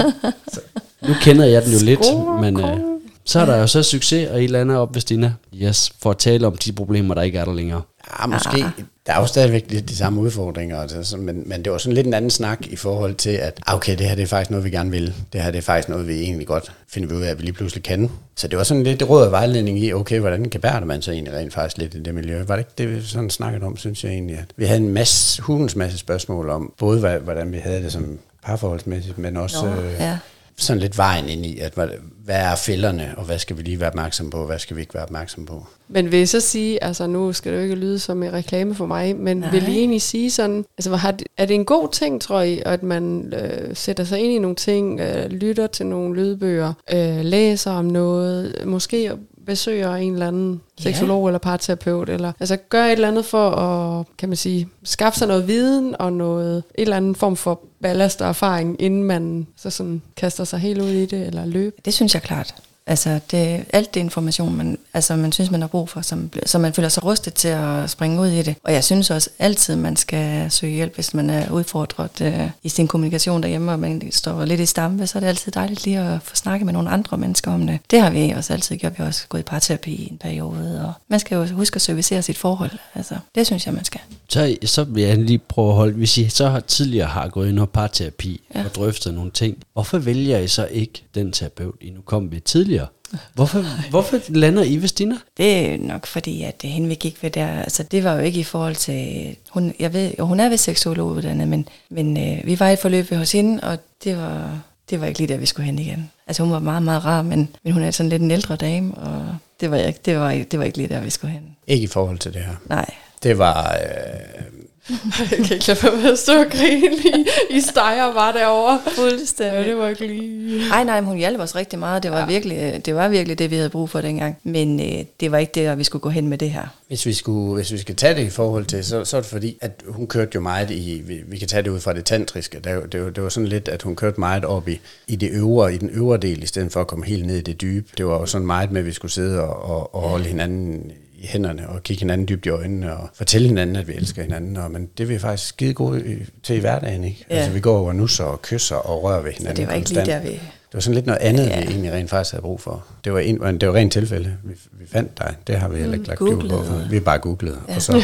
Så, nu kender jeg den jo lidt, men øh, så er der jo så succes, og I lander op ved Stina. Yes, for at tale om de problemer, der ikke er der længere. Ja, måske. Der er jo stadigvæk lidt de samme udfordringer, altså, men, men det var sådan lidt en anden snak i forhold til, at ah, okay, det her det er faktisk noget, vi gerne vil. Det her det er faktisk noget, vi egentlig godt finder ud af, at vi lige pludselig kan. Så det var sådan lidt råd og vejledning i, okay, hvordan kan bære man så egentlig rent faktisk lidt i det miljø? Var det ikke det, vi sådan snakkede om, synes jeg egentlig? At vi havde en masse, hundens masse spørgsmål om, både hvordan vi havde det som parforholdsmæssigt, men også... Nå, øh, ja. Sådan lidt vejen ind i, at hvad, er fælderne, og hvad skal vi lige være opmærksom på, og hvad skal vi ikke være opmærksom på. Men vil I så sige, altså nu skal det jo ikke lyde som en reklame for mig, men Nej. Vil I egentlig sige sådan, altså har det- er det en god ting, tror I, at man øh, sætter sig ind i nogle ting, øh, lytter til nogle lydbøger, øh, læser om noget, måske besøger en eller anden Ja. seksolog eller parterapeut, eller altså gør et eller andet for at, kan man sige, skaffe sig noget viden og noget, et eller andet form for ballast og erfaring, inden man så sådan kaster sig helt ud i det, eller løber. Det synes jeg klart. Altså, det, alt det information, man, altså, man synes, man har brug for, som, så man føler sig rustet til at springe ud i det. Og jeg synes også altid, man skal søge hjælp, hvis man er udfordret øh, i sin kommunikation derhjemme, og man står lidt i stampe, så er det altid dejligt lige at få snakket med nogle andre mennesker om det. Det har vi også altid gjort. Vi har også gået i parterapi i en periode, og man skal jo huske at servicere sit forhold. Altså, det synes jeg, man skal. Så, så vil jeg lige prøve at holde, hvis I så har tidligere har gået ind og parterapi. Ja. og drøftet nogle ting, hvorfor vælger I så ikke den terapeut, I nu kom ved tidligere? Hvorfor, hvorfor lander I ved Stina? Det er nok fordi, at vi gik ved der, altså det var jo ikke i forhold til, hun, jeg ved, jo, hun er ved seksologuddannet, men, men øh, vi var i et forløb hos hende, og det var, det var ikke lige der, vi skulle hen igen. Altså hun var meget, meget rar, men, men hun er sådan lidt en ældre dame, og det var, ikke, det, var, ikke- det var ikke lige der, vi skulle hen. Ikke i forhold til det her. Nej. Det var... Øh, Jeg kan ikke lade være med at stå og grine i, i steger var derovre. Fuldstændig. Ja, det var ikke lige... Ej, nej, men hun hjalp os rigtig meget. Det var, ja. virkelig, det var virkelig det, vi havde brug for dengang. Men øh, det var ikke der, vi skulle gå hen med det her. hvis, vi skulle, hvis vi skal tage det i forhold til, så, så er det fordi, at hun kørte jo meget i, vi, vi kan tage det ud fra det tantriske, det, var- det, var, det var sådan lidt, at hun kørte meget op i, i det øvre, i den øvre del, i stedet for at komme helt ned i det dybe. Det var jo sådan meget med, at vi skulle sidde og, og, og holde hinanden i hænderne og kigge hinanden dybt i øjnene og fortælle hinanden, at vi elsker hinanden. Og, men det er vi faktisk skide gode til i hverdagen, ikke? Ja. Altså vi går over nusser og kysser og rører ved Så hinanden det var ikke lige konstant. der, vi... Det var sådan lidt noget andet, ja. Vi egentlig rent faktisk havde brug for. Det var, en, det var rent tilfælde. Vi, vi fandt dig. Det har vi heller ikke lagt skjul på. Vi bare googlede. Ja. Og så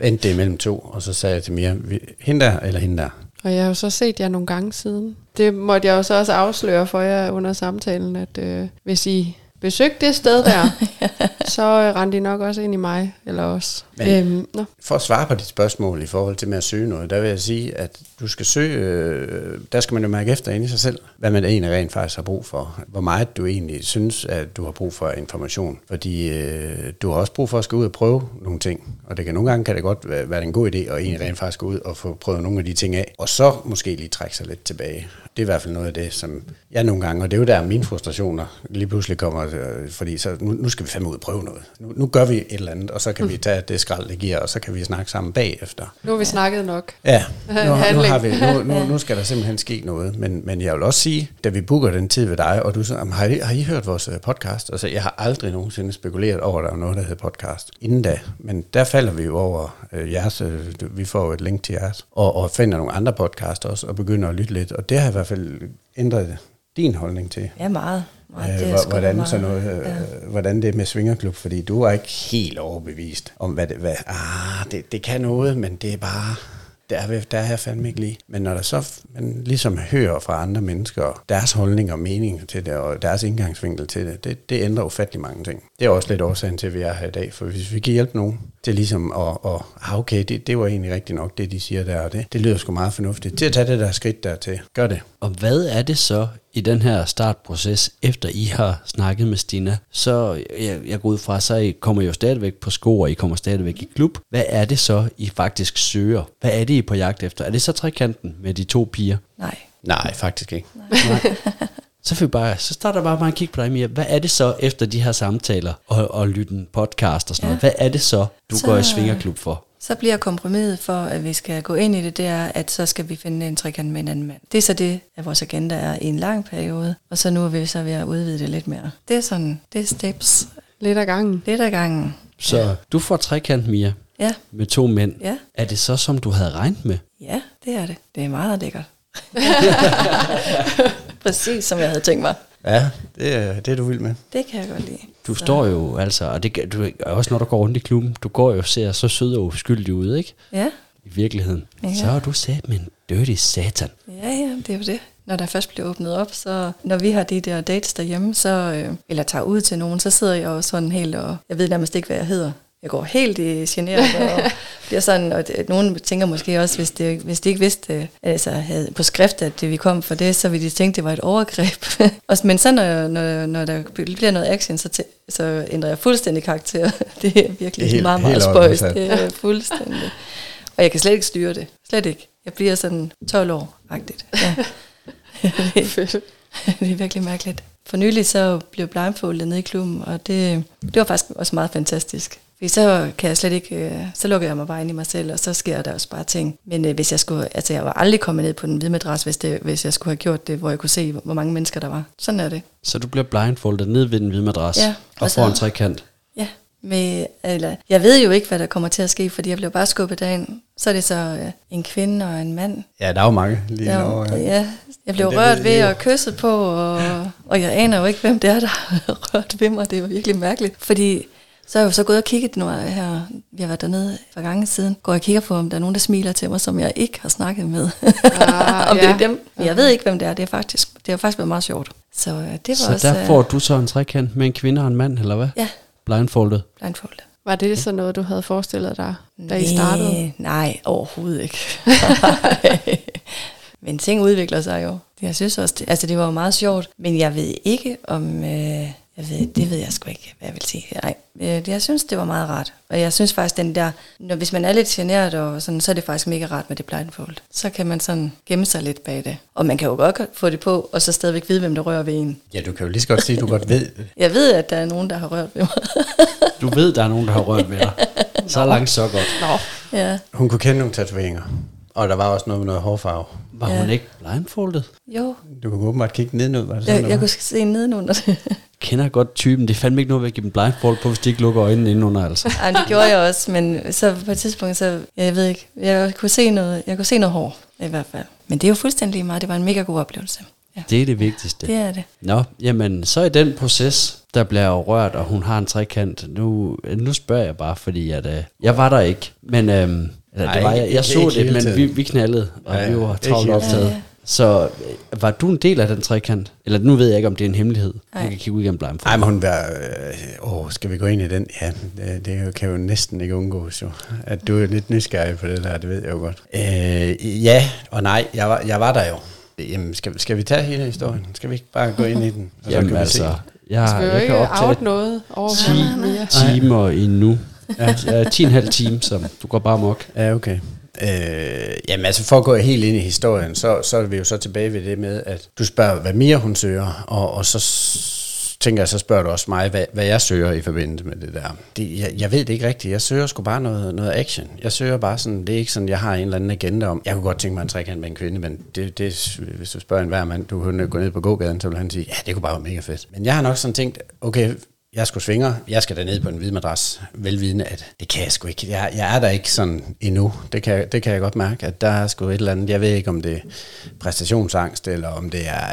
endte det imellem to. Og så sagde jeg til Mia, hende der eller hende der? Og jeg har jo så set jer nogle gange siden. Det måtte jeg jo så også afsløre for jer under samtalen, at øh, hvis I besøgte det sted der, så øh, rendte I nok også ind i mig, eller os. Men- Øhm, nå. For at svare på dit spørgsmål i forhold til med at søge noget, der vil jeg sige, at du skal søge, øh, der skal man jo mærke efter inde i sig selv, hvad man egentlig rent faktisk har brug for. Hvor meget du egentlig synes, at du har brug for information. Fordi øh, du har også brug for at skal ud og prøve nogle ting. Og det kan nogle gange kan det godt være, være en god idé at egentlig rent faktisk gå ud og få prøvet nogle af de ting af. Og så måske lige trække sig lidt tilbage. Det er i hvert fald noget af det, som jeg nogle gange, og det er jo der mine frustrationer lige pludselig kommer, øh, fordi så nu, nu skal vi fandme ud og prøve noget. Nu, nu gør vi et eller andet, og så kan vi tage det skrald, det giver, og så kan vi snakke sammen bagefter. Nu har vi snakket nok. Ja, nu, nu, har vi, nu, nu, nu skal der simpelthen ske noget. Men, men jeg vil også sige, da vi booker den tid ved dig, og du så, "Jamen, har, I, har I hørt vores øh, podcast? Altså, jeg har aldrig nogensinde spekuleret over, at der er noget, der hedder podcast inden da. Men der falder vi jo over øh, jeres, øh, vi får jo et link til jeres, og, og finder nogle andre podcast også, og begynder at lytte lidt. Og det har i hvert fald ændret din holdning til. Ja, meget. Meget. Øh, Det er hvordan, sådan noget, øh, Ja. hvordan det er med svingerklub, fordi du er ikke helt overbevist om, hvad det, hvad, ah, det, det kan noget, men det er bare, der er, der er jeg fandme ikke lige. Men når der så, man ligesom hører fra andre mennesker, deres holdning og mening til det, og deres indgangsvinkel til det, det, det ændrer ufattelig mange ting. Det er også lidt årsagen til, at vi er her i dag, for hvis vi kan hjælpe nogen til ligesom at, at ah, okay, det, det var egentlig rigtigt nok, det de siger der, og det, det lyder sgu meget fornuftigt. Til at tage det der skridt der til. Gør det. Og hvad er det så i den her startproces, efter I har snakket med Stina? Så jeg, jeg går ud fra, så I kommer jo stadigvæk på sko, og I kommer stadigvæk i klub. Hvad er det så, I faktisk søger? Hvad er det, I er på jagt efter? Er det så trekanten med de to piger? Nej. Nej, faktisk ikke. Så, fik jeg bare, så starter jeg bare med at kigge på dig, Mia. Hvad er det så efter de her samtaler og, og lytte en podcast og sådan ja. noget? Hvad er det så, du så... Går i svingerklub for? Så bliver kompromiset for, at vi skal gå ind i det, det er, at så skal vi finde en trekant med en anden mand. Det er så det, at vores agenda er i en lang periode, og så nu er vi så ved at udvide det lidt mere. Det er sådan, det er steps. Lidt ad gangen. Lidt ad gangen. Så ja. du får trekant, Mia, Ja, med to mænd. ja, Er det så, som du havde regnet med? ja, det er det. Det er meget lækkert. Præcis som jeg havde tænkt mig. Ja, det, er- det er du vild med. Det kan jeg godt lide. Du står jo altså, og det, du, også når du går rundt i klubben, du går jo og ser så sød og uskyldig ud, ikke? Ja, I virkeligheden. Ja. Så er du sat med en dirty satan. ja, ja, det er jo det. Når der først bliver åbnet op, så når vi har de der dates derhjemme, så, øh, eller tager ud til nogen, så sidder jeg jo sådan helt, og jeg ved nærmest ikke, hvad jeg hedder. Jeg går helt i generet og bliver sådan, og det, nogen tænker måske også, hvis, det, hvis de ikke vidste, øh, altså havde på skrift, at det, vi kom for det, så ville de tænke, det var et overgreb. Og- Men så når, når, når der bliver noget action, så, tæ- så ændrer jeg fuldstændig karakter. Det er virkelig Helt- helt, meget, meget spøjst. Det er fuldstændig. Og jeg kan slet ikke styre det. Slet ikke. Jeg bliver sådan 12 år-agtigt. Ja. det, det er virkelig mærkeligt. For nylig så blev blindfoldet nede i klubben, og det, det var faktisk også meget fantastisk. Fordi så kan jeg slet ikke, øh, så lukker jeg mig bare ind i mig selv, og så sker der også bare ting. Men øh, hvis jeg skulle, altså jeg var aldrig kommet ned på den hvide madras, hvis, det, hvis jeg skulle have gjort det, hvor jeg kunne se, hvor mange mennesker der var. Sådan er det. Så du bliver blindfoldet ned ved den hvide madras Ja, og og får en trekant. Ja, med, eller, jeg ved jo ikke, hvad der kommer til at ske, fordi jeg blev bare skubbet derind. Så er det så øh, en kvinde og en mand, Ja, der er jo mange lige Ja, over. ja, jeg blev Men rørt ved og kysset på, og, og jeg aner jo ikke, hvem det er, der har rørt ved mig. Det var virkelig mærkeligt. Fordi så er jeg jo så gået og kigget nu her, vi har været dernede for gange siden, går jeg og kigger på, om der er nogen, der smiler til mig, som jeg ikke har snakket med. Ah, om det er ja. dem. Jeg ved ikke, hvem det er. Det er faktisk, det har faktisk været meget sjovt. Så øh, det var Så også der får du så en trekant med en kvinde og en mand, eller hvad? ja, Blindfoldet. blindfoldet. Var det så noget, du havde forestillet dig, da I startede? Nej, nej, overhovedet ikke. men ting udvikler sig jo. Jeg synes også, det, altså det var jo meget sjovt, men jeg ved ikke om, øh, jeg ved, det ved jeg sgu ikke, hvad jeg vil sige. Nej, øh, jeg synes, det var meget rart. Og jeg synes faktisk, den der, når, hvis man er lidt generet, og sådan, så er det faktisk mega rart med det blindfold. Så kan man sådan gemme sig lidt bag det. Og man kan jo godt få det på, og så stadigvæk vide, hvem der rører ved en. Ja, du kan jo lige så godt sige, at du godt ved. Jeg ved, at der er nogen, der har rørt ved mig. Du ved, der er nogen, der har rørt ved dig. Så langt, så godt. Nå, ja, Hun kunne kende nogle tatoveringer. Og der var også noget med noget hårfarve. Var Ja. hun ikke blindfoldet? jo. Du kunne åbenbart kigge nedenud, var det sådan Jeg, jeg kunne se nedenunder det. Kender godt typen. Det er fandme ikke noget ved at give dem blindfold på, hvis de ikke lukker øjnene indenunder, altså. Ej, det gjorde jeg også, men så på et tidspunkt, så, jeg ved ikke, jeg kunne se noget, jeg kunne se noget hår, i hvert fald. Men det er jo fuldstændig meget, det var en mega god oplevelse. Ja, Det er det vigtigste. det er det. Nå, jamen, så i den proces, der bliver rørt, og hun har en trekant. Nu, nu spørger jeg bare, fordi at, øh, jeg var der ikke, men øhm, eller, Nej, det var, jeg, ikke- jeg så det, men vi, vi knaldede, og Ja, vi var travlt optaget. Ja, ja. Så øh, var du en del af den trekant? Eller nu ved jeg ikke, om det er en hemmelighed. Nej. Du kan kigge ud igennem blindfold. Nej, men hun var... Øh, åh, skal vi gå ind i den? Ja, det, det kan jo næsten ikke undgås jo. At du er lidt nysgerrig på det der, det ved jeg jo godt. Øh, ja og nej, jeg var, jeg var der jo. Jamen, skal, skal vi tage hele historien? Skal vi ikke bare gå ind i den? Og så Jamen kan vi altså, se? jeg, skal jeg ikke kan out optage noget over 10 mere. timer endnu. Ja, ja, 10,5 time, så du går bare mok. Ja, okay. Øh, jamen altså for at gå helt ind i historien, så, så er vi jo så tilbage ved det med, at du spørger, hvad mere hun søger, og, og så tænker jeg, så spørger du også mig, hvad, hvad jeg søger i forbindelse med det der. Det, jeg, jeg ved det ikke rigtigt. Jeg søger sgu bare noget, noget action. Jeg søger bare sådan, det er ikke sådan, jeg har en eller anden agenda om. Jeg kunne godt tænke mig en trekant med en kvinde, men det, det, hvis du spørger en hver mand, du kunne gå ned på gågaden, så vil han sige, ja, det kunne bare være mega fedt. Men jeg har nok sådan tænkt, okay, jeg skulle svinger, jeg skal derned på en hvid madras, velvidende, at det kan jeg sgu ikke. Jeg, jeg er der ikke sådan endnu. Det kan, det kan jeg godt mærke, at der er sgu et eller andet. Jeg ved ikke, om det er præstationsangst, eller om det er...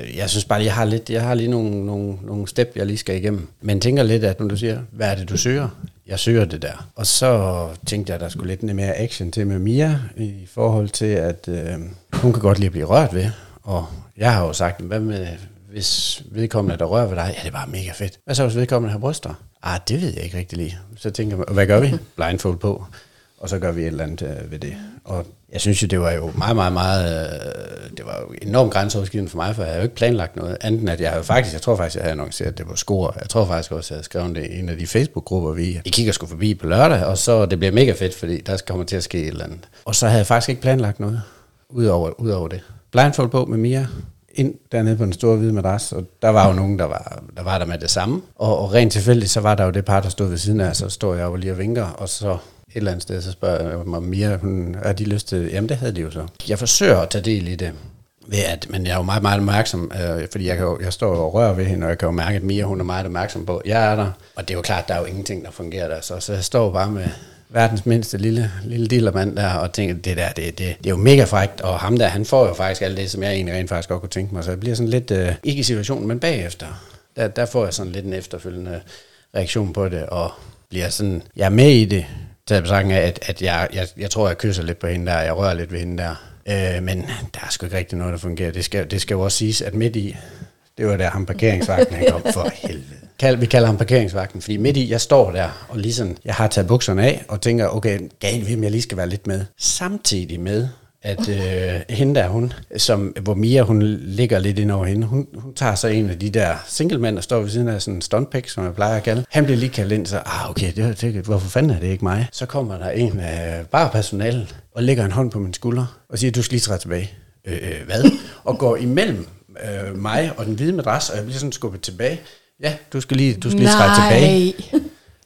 Øh, jeg synes bare, jeg har, lidt, jeg har lige nogle, nogle, nogle step, jeg lige skal igennem. Men tænker lidt, at når du siger, hvad er det, du søger? Jeg søger det der. Og så tænkte jeg, at der skulle lidt mere action til med Mia, i forhold til, at øh, hun kan godt lige blive rørt ved. Og jeg har jo sagt, hvad med hvis vedkommende, der rører ved dig, ja, det er bare mega fedt. Hvad så, hvis vedkommende har bryster? Ah, det ved jeg ikke rigtig lige. Så tænker man, hvad gør vi? Blindfold på. Og så gør vi et eller andet øh, ved det. Og jeg synes jo, det var jo meget, meget, meget, øh, det var jo enormt grænseoverskridende for mig, for jeg havde jo ikke planlagt noget andet end, at jeg havde faktisk, jeg tror faktisk, jeg havde annonceret det på score. Jeg tror faktisk også, jeg havde skrevet det i en af de Facebook-grupper, vi, vi kigger sgu forbi på lørdag, og så det bliver mega fedt, fordi der kommer til at ske et eller andet. Og så havde jeg faktisk ikke planlagt noget, udover, udover det. Blindfold på med Mia, ind dernede på den store hvide madras, og der var jo nogen, der var der, var der med det samme. Og, og rent tilfældigt, så var der jo det par, der stod ved siden af, så står jeg jo lige og vinker, og så et eller andet sted, så spørger jeg mig mere, hun, er de lyst til, jamen det havde de jo så. Jeg forsøger at tage del i det, ved at, men jeg er jo meget, meget opmærksom, øh, fordi jeg, kan jo, jeg står jo og rører ved hende, og jeg kan jo mærke, at Mia hun er meget opmærksom på, at jeg er der, og det er jo klart, der er jo ingenting, der fungerer der, så, så jeg står bare med verdens mindste lille, lille dillermand der, og tænker, det der, det, det, det er jo mega frækt, og ham der, han får jo faktisk alt det, som jeg egentlig rent faktisk godt kunne tænke mig, så jeg bliver sådan lidt, øh, ikke i situationen, men bagefter, der, der får jeg sådan lidt en efterfølgende reaktion på det, og bliver sådan, jeg er med i det, til betragtning af, at, at jeg, jeg, jeg tror, jeg kysser lidt på hende der, jeg rører lidt ved hende der. Øh, men der er sgu ikke rigtig noget, der fungerer. Det skal, det skal jo også siges, at midt i, det var der ham parkeringsvagten, han kom for helvede. Kald, vi kalder ham parkeringsvagten, fordi midt i, jeg står der, og ligesom, jeg har taget bukserne af, og tænker, okay, galt hvem jeg lige skal være lidt med. Samtidig med, at øh, hende der, hun, som, hvor Mia, hun ligger lidt ind over hende, hun, hun tager så en af de der singlemænd, der står ved siden af sådan en stuntpick, som jeg plejer at kalde. Han bliver lige kaldt ind, så, ah, okay, det, det, hvorfor fanden er det ikke mig? Så kommer der en af bare og lægger en hånd på min skulder, og siger, du skal lige træde tilbage. Øh, øh, hvad? Og går imellem øh, mig og den hvide madras, og jeg bliver sådan skubbet tilbage. Ja, du skal lige, du skal lige træde tilbage.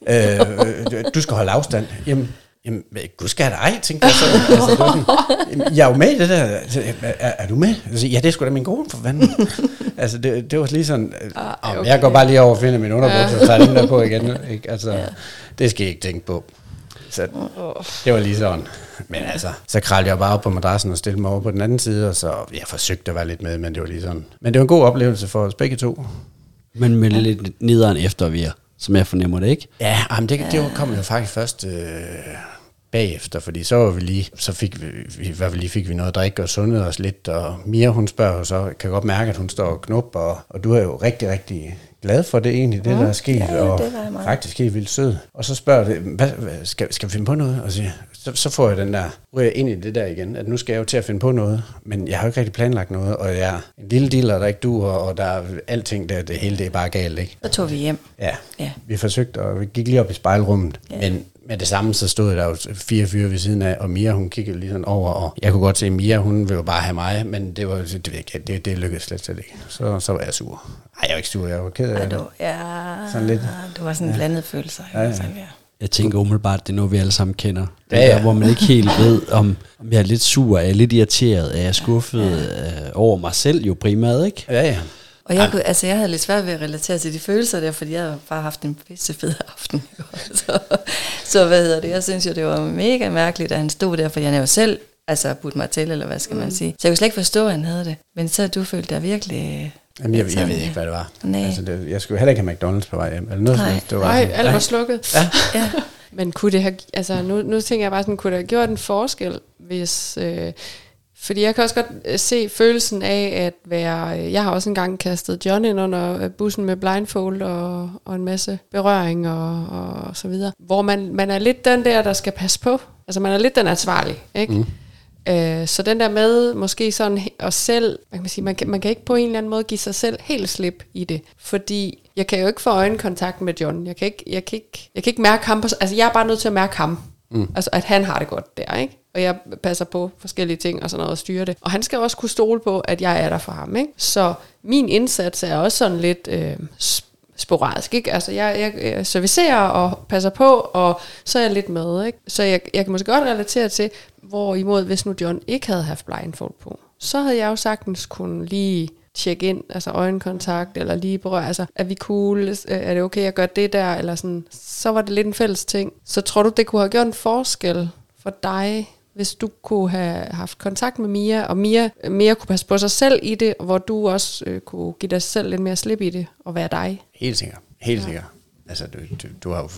Øh, du skal holde afstand. Jamen, Jamen, gud skal jeg ej, tænkte jeg så. Altså, sådan, jeg er jo med i det der. Altså, er, er du med? Altså, ja, det er sgu da min kone for fanden. altså, det, det var lige sådan, ah, okay. jeg går bare lige over og finder min underbukser, og tager den der på igen. Ikke? Altså, ja. det skal jeg ikke tænke på. Så det var lige sådan. Men altså, så kralde jeg bare op på madrassen og stillede mig over på den anden side, og så jeg forsøgte at være lidt med, men det var lige sådan. Men det var en god oplevelse for os begge to. Men med ja. lidt nederen eftervir, som jeg fornemmer det, ikke? Ja, men det, det kom jo faktisk først... Øh, bagefter, fordi så var vi lige, så fik vi, vi, hvad vi lige fik vi noget at drikke og sundede os lidt, og Mia hun spørger så, kan godt mærke, at hun står og knupper, og, og du er jo rigtig, rigtig glad for det egentlig, det mm. der er sket, ja, og faktisk helt vildt sød. Og så spørger det, hvad, hvad, skal, skal vi finde på noget? Og så, så, så får jeg den der, ryger ind i det der igen, at nu skal jeg jo til at finde på noget, men jeg har jo ikke rigtig planlagt noget, og jeg er en lille dealer, der ikke duer, og der er alting, der, det hele det er bare galt, ikke? Så tog vi hjem. Ja, ja. vi forsøgte, og vi gik lige op i spejlrummet, ja. men med det samme, så stod der jo fire fyre ved siden af, og Mia, hun kiggede lige sådan over, og jeg kunne godt se, at Mia, hun ville jo bare have mig, men det, var, det, det, det, det lykkedes slet, slet ikke. Så, så var jeg sur. Nej, jeg var ikke sur, jeg var ked af det. Ja, sådan lidt. Det var sådan en ja. blandet følelse. Ja, ja. Sådan, ja. Jeg tænker umiddelbart, det er noget, vi alle sammen kender. Det ja, ja. Der, hvor man ikke helt ved, om, om jeg er lidt sur, er jeg lidt irriteret, er jeg skuffet ja. øh, over mig selv jo primært, ikke? Ja, ja. Og jeg, kunne, altså, jeg havde lidt svært ved at relatere til de følelser der, fordi jeg havde bare haft en pisse fed aften. så, så hvad hedder det? Jeg synes jo, det var mega mærkeligt, at han stod der, for jeg jo selv altså budt mig til, eller hvad skal mm. man sige. Så jeg kunne slet ikke forstå, at han havde det. Men så du følte dig virkelig... Jamen, jeg, jeg ved ikke, hvad det var. Nej. Altså, det, jeg skulle heller ikke have McDonald's på vej hjem. Eller noget Nej, det var Nej alt var slukket. Ja. ja. Men kunne det have, altså nu, nu tænker jeg bare sådan, kunne det have gjort en forskel, hvis, øh, fordi jeg kan også godt øh, se følelsen af at være... Øh, jeg har også engang kastet John ind under øh, bussen med blindfold og, og en masse berøring og, og så videre. Hvor man, man er lidt den der, der skal passe på. Altså man er lidt den ansvarlige, ikke? Mm. Øh, så den der med måske sådan os selv, man kan, sige, man, kan, man kan ikke på en eller anden måde give sig selv helt slip i det. Fordi jeg kan jo ikke få øjenkontakt med John. Jeg kan ikke, jeg kan ikke, jeg kan ikke mærke ham. På, altså jeg er bare nødt til at mærke ham. Mm. Altså at han har det godt der, ikke? og jeg passer på forskellige ting og sådan noget og styrer det. Og han skal også kunne stole på, at jeg er der for ham. Ikke? Så min indsats er også sådan lidt øh, sporadisk. Ikke? Altså jeg, jeg, jeg servicerer og passer på, og så er jeg lidt med. Ikke? Så jeg, jeg kan måske godt relatere til, hvorimod hvis nu John ikke havde haft blindfold på, så havde jeg jo sagtens kunne lige tjekke ind, altså øjenkontakt, eller lige berøre, altså er vi cool, er det okay, at gøre det der, eller sådan, så var det lidt en fælles ting. Så tror du, det kunne have gjort en forskel for dig, hvis du kunne have haft kontakt med Mia, og Mia mere kunne passe på sig selv i det, hvor du også øh, kunne give dig selv lidt mere slip i det, og være dig. Helt sikkert. Helt ja. sikkert. Altså, du, du, du har jo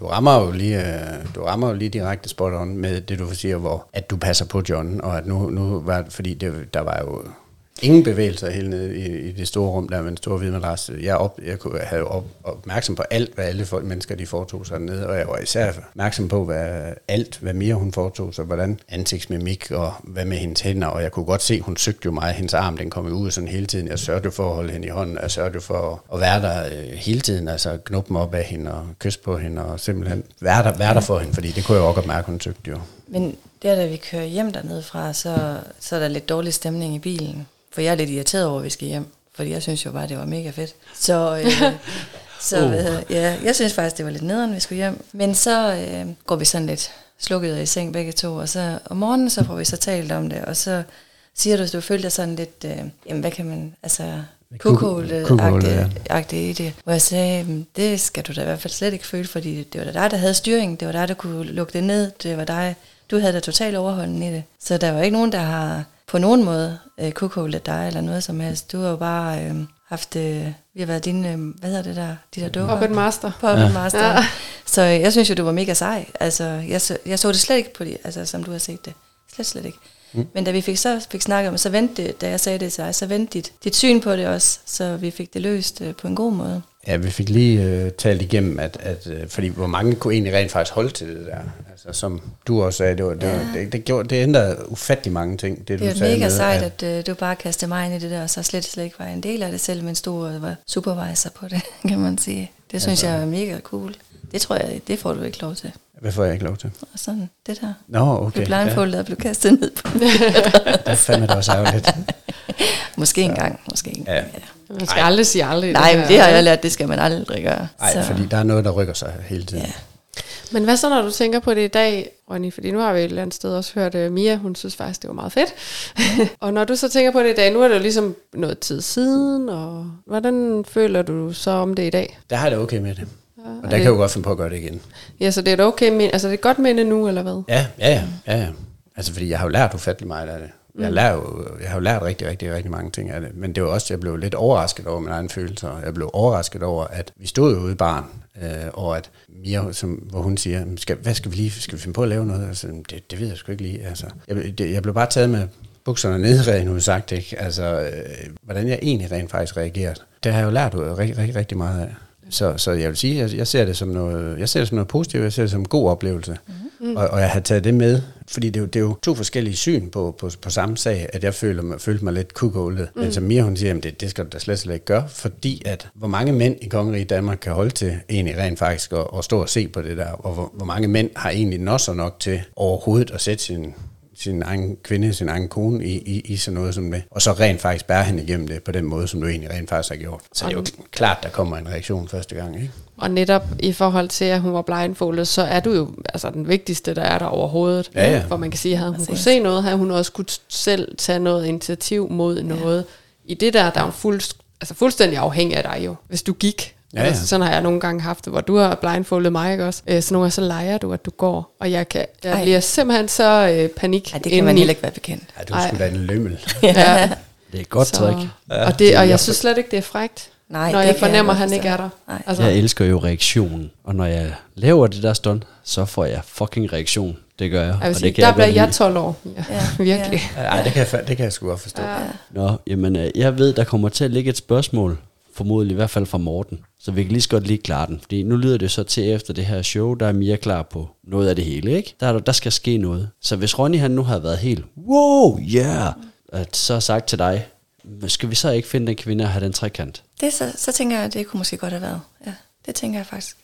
du rammer jo lige, øh, du rammer jo lige direkte spot on med det, du siger, hvor at du passer på John, og at nu, nu var, fordi det, der var jo ingen bevægelser helt nede i, i det store rum der med den store hvide madras. Jeg, op, jeg kunne, havde jo op, opmærksom på alt, hvad alle folk, mennesker de foretog sig nede, og jeg var især opmærksom på hvad, alt, hvad mere hun foretog sig, hvordan ansigtsmimik og hvad med hendes hænder, og jeg kunne godt se, hun søgte jo mig, hendes arm den kom ud sådan hele tiden. Jeg sørgede for at holde hende i hånden, jeg sørgede for at være der øh, hele tiden, altså knuppe mig op af hende og kysse på hende og simpelthen være der, være der for hende, fordi det kunne jeg jo godt mærke, hun søgte jo. Men der, da vi kører hjem dernede fra, så, så er der lidt dårlig stemning i bilen. For jeg er lidt irriteret over, at vi skal hjem. Fordi jeg synes jo bare, det var mega fedt. Så, øh, så uh. ja, jeg synes faktisk, det var lidt nederen, at vi skulle hjem. Men så øh, går vi sådan lidt slukket i seng begge to. Og så om morgenen, så får vi så talt om det. Og så siger du, at du følte dig sådan lidt, øh, jamen hvad kan man, altså kukhul-agtigt i det. Hvor jeg sagde, det skal du da i hvert fald slet ikke føle, fordi det var da dig, der havde styringen. Det var dig, der kunne lukke det ned. Det var dig, du havde da totalt overholden i det. Så der var ikke nogen, der har på nogen måde øh, kukhullet dig eller noget som helst. Du har jo bare øh, haft, øh, vi har været dine, øh, hvad hedder det der, de der dukker? Puppet Master. Puppet Ja. Master. Ja. Så øh, jeg synes jo, du var mega sej. Altså, jeg så, jeg så det slet ikke på det, altså, som du har set det. Slet, slet ikke. Mm. Men da vi fik, så fik snakket om det, så vendte det, da jeg sagde det til dig, så vendte dit, dit syn på det også, så vi fik det løst øh, på en god måde. Ja, vi fik lige øh, talt igennem, at, at øh, fordi hvor mange kunne egentlig rent faktisk holde til det der. Altså, som du også sagde, det, var, det, var, det, det, gjorde, det ændrede ufattelig mange ting. Det, Det du er jo sagde mega med, sejt, at øh, du bare kastede mig ind i det der, og så slet, slet ikke var en del af det selv, mens du øh, var supervisor på det, kan man sige. Det synes Altså- jeg er mega cool. Det tror jeg, det får du ikke lov til. Hvad får jeg ikke lov til? Og sådan, det der. Nå, Okay, du blindfoldet og blev kastet ned på det. Ja, det er fandme da også ærgerligt. Måske en gang, måske en Ja. gang. Ja. Man skal Ej. aldrig sige aldrig. Nej, her. men det har jeg lært, det skal man aldrig gøre. Nej, fordi der er noget, der rykker sig hele tiden. Ja. Men hvad så, når du tænker på det i dag, Ronny? Fordi nu har vi et eller andet sted også hørt uh, Mia, hun synes faktisk, det var meget fedt. og når du så tænker på det i dag, nu er det jo ligesom noget tid siden, og hvordan føler du så om det i dag? Der har jeg det okay med det. Ja, Og er der det, kan jeg jo godt finde på at gøre det igen. Ja, så det er et okay minde, altså det er et godt minde nu, eller hvad? Ja, ja, ja. ja, ja. Altså, fordi jeg har jo lært ufattelig meget af det. Jeg, mm. lærer jo, jeg har jo lært rigtig, rigtig, rigtig mange ting af det. Men det var også, jeg blev lidt overrasket over mine egne følelser. Jeg blev overrasket over, at vi stod jo ude i barn, øh, og at Mia, som, hvor hun siger, skal, hvad skal vi lige, skal vi finde på at lave noget? Altså, det, det ved jeg sgu ikke lige. Altså, jeg, det, jeg blev bare taget med bukserne nede, nu sagt, ikke? Altså, øh, hvordan jeg egentlig rent faktisk reagerede. Det har jeg jo lært rigtig, rigtig, rigtig meget af. Så, så jeg vil sige, jeg, jeg ser det som noget, jeg ser det som noget positivt, jeg ser det som en god oplevelse. Mm. Og, og jeg har taget det med, fordi det er jo, det er jo to forskellige syn på, på, på samme sag, at jeg føler mig, følte mig lidt kukålet. Mm. Men som Mia hun siger, at det, det skal du da slet, slet ikke gøre, fordi at hvor mange mænd i kongeriget Danmark kan holde til egentlig rent faktisk at, at stå og se på det der, og hvor, hvor mange mænd har egentlig nosser nok til overhovedet at sætte sin sin egen kvinde, sin egen kone i, i, i sådan noget som det, og så rent faktisk bære hende igennem det på den måde, som du egentlig rent faktisk har gjort. Så det er jo klart, der kommer en reaktion første gang, ikke? Og netop i forhold til, at hun var blindfoldet, så er du jo altså, den vigtigste, der er der overhovedet. Ja, ja. Hvor man kan sige, at havde hun Præcis. kunne se noget, havde hun også kunne selv tage noget initiativ mod noget. I det der, der er hun fuld, altså fuldstændig afhængig af dig jo, hvis du gik. Ja, ja. Altså, sådan har jeg nogle gange haft det, hvor du har blindfoldet mig, ikke også? Øh, Så nogle gange så leger du, at du går, og jeg, kan, jeg Ej. bliver simpelthen så øh, panik Ej, det kan man heller ikke være bekendt. Ja, du er sgu Ej. da en lømmel. Ja, Det er et godt så, trick. og, det, og jeg synes slet ikke, det er frægt, Nej, når det jeg fornemmer, at han ikke er der. Nej. Altså, Jeg elsker jo reaktionen, og når jeg laver det der stunt, så får jeg fucking reaktion. Det gør jeg. jeg og sige, det kan der jeg bliver jeg lide. 12 år. Ja, Ja, virkelig. Nej, det kan, jeg, det kan jeg sgu godt forstå. Ja. Nå, jamen, øh, jeg ved, der kommer til at ligge et spørgsmål, formodentlig i hvert fald fra Morten, så vi kan lige så godt lige klare den. Fordi nu lyder det så til efter det her show, der er Mia klar på noget af det hele, ikke? Der, er der, der skal ske noget. Så hvis Ronny han nu har været helt, wow, yeah, at så sagt til dig, skal vi så ikke finde den kvinde og have den trekant? Det, så, så tænker jeg, at det kunne måske godt have været. Ja, det tænker jeg faktisk.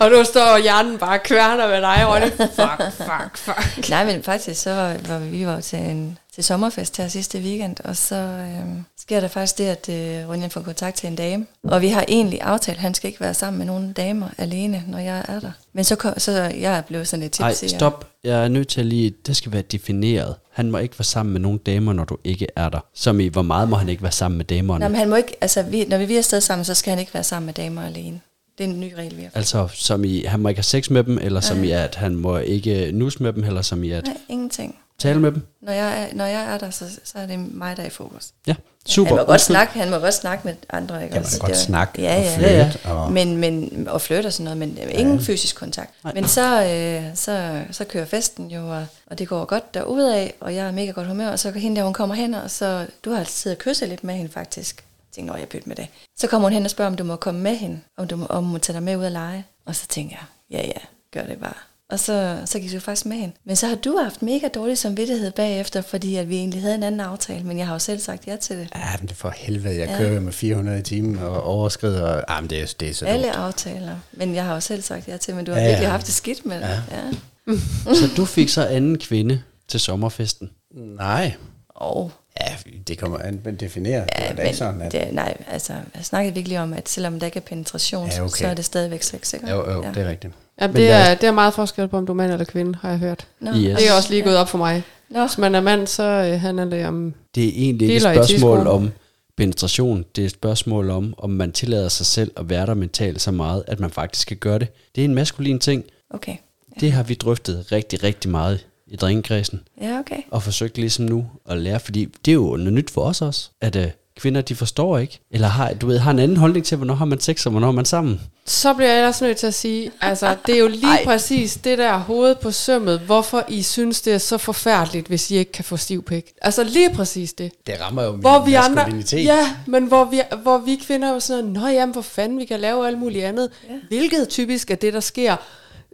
Og nu står hjernen bare kværner med dig, Ronny. Fuck, fuck, fuck. Nej, men faktisk så var, vi var til en til sommerfest her sidste weekend, og så øhm, sker der faktisk det, at øh, Ronjan får kontakt til en dame. Og vi har egentlig aftalt, at han skal ikke være sammen med nogen damer alene, når jeg er der. Men så, kom, så jeg er blevet sådan lidt Nej, tipsy. og- stop. Jeg er nødt til at lige, det skal være defineret. Han må ikke være sammen med nogen damer, når du ikke er der. Som i, hvor meget må han ikke være sammen med damerne? Nej, men han må ikke, altså, vi, når vi er afsted sammen, så skal han ikke være sammen med damer alene. Det er en ny regel, vi har fået. Altså, som i, han må ikke have sex med dem, eller som i, at han må ikke nus med dem, eller som i, at Nej, ingenting. tale med dem? Når jeg er, når jeg er der, så, så er det mig, der er i fokus. Ja, super. Han må, godt Undskyld. snakke, han må godt snakke med andre. Ikke? Kan man også? godt Det snakke ja, og ja, flytte, ja, ja. og- Men, men, og flytte og sådan noget, men ingen fysisk kontakt. Nej. Men så, øh, så, så kører festen jo, og, og det går godt derudad, og jeg er mega godt humør, og så hende der, hun kommer hen, og så, du har altid siddet og kysset lidt med hende faktisk. Jeg tænkte, nå, jeg bytte med det. Så kommer hun hen og spørger, om du må komme med hende, om du må, om hun må tage dig med ud og lege. Og så tænker jeg, ja, ja, gør det bare. Og så, så gik du faktisk med hende. Men så har du haft mega dårlig samvittighed bagefter, fordi at vi egentlig havde en anden aftale, men jeg har jo selv sagt ja til det. Ja, men det for helvede. Jeg kører jo med 400 i timen og overskrider. Ah, men det er, det er så Alle dumt. aftaler. Men jeg har jo selv sagt ja til, men du har Ja, ja, ja. virkelig haft det skidt med det. Ja. ja. Så du fik så anden kvinde til sommerfesten. Nej. Og, Ja, det kommer an, men definere. det ja, er da men ikke sådan, at... det, nej, altså, jeg snakkede virkelig om, at selvom der ikke er penetration, Ja, ja, okay. så er det stadigvæk sex, ikke? Jo, jo, ja. det er rigtigt. Ja, Men det, er, det er meget forskel på, om du er mand eller kvinde, har jeg hørt. Nå, Yes. Det er også lige gået op for mig. Nå, Hvis man er mand, så øh, handler det om... Det er egentlig ikke et spørgsmål om penetration. Det er et spørgsmål om, om man tillader sig selv at være der mentalt så meget, at man faktisk skal gøre det. Det er en maskulin ting. okay. Det har vi drøftet rigtig, rigtig meget i drengekredsen. Ja, okay. Og forsøgt ligesom nu at lære, fordi det er jo noget nyt for os også, at uh, kvinder, de forstår ikke. Eller har, du ved, har en anden holdning til, hvornår har man sex, og hvornår er man sammen. Så bliver jeg ellers nødt til at sige, altså det er jo lige Ej. præcis det der hoved på sømmet, hvorfor I synes, det er så forfærdeligt, hvis I ikke kan få stiv pik. Altså lige præcis det. Det rammer jo Hvor min vi andre, ja, men hvor vi, hvor vi kvinder er jo sådan, nå jamen, hvor fanden, vi kan lave alt muligt andet. Ja. Hvilket typisk er det, der sker,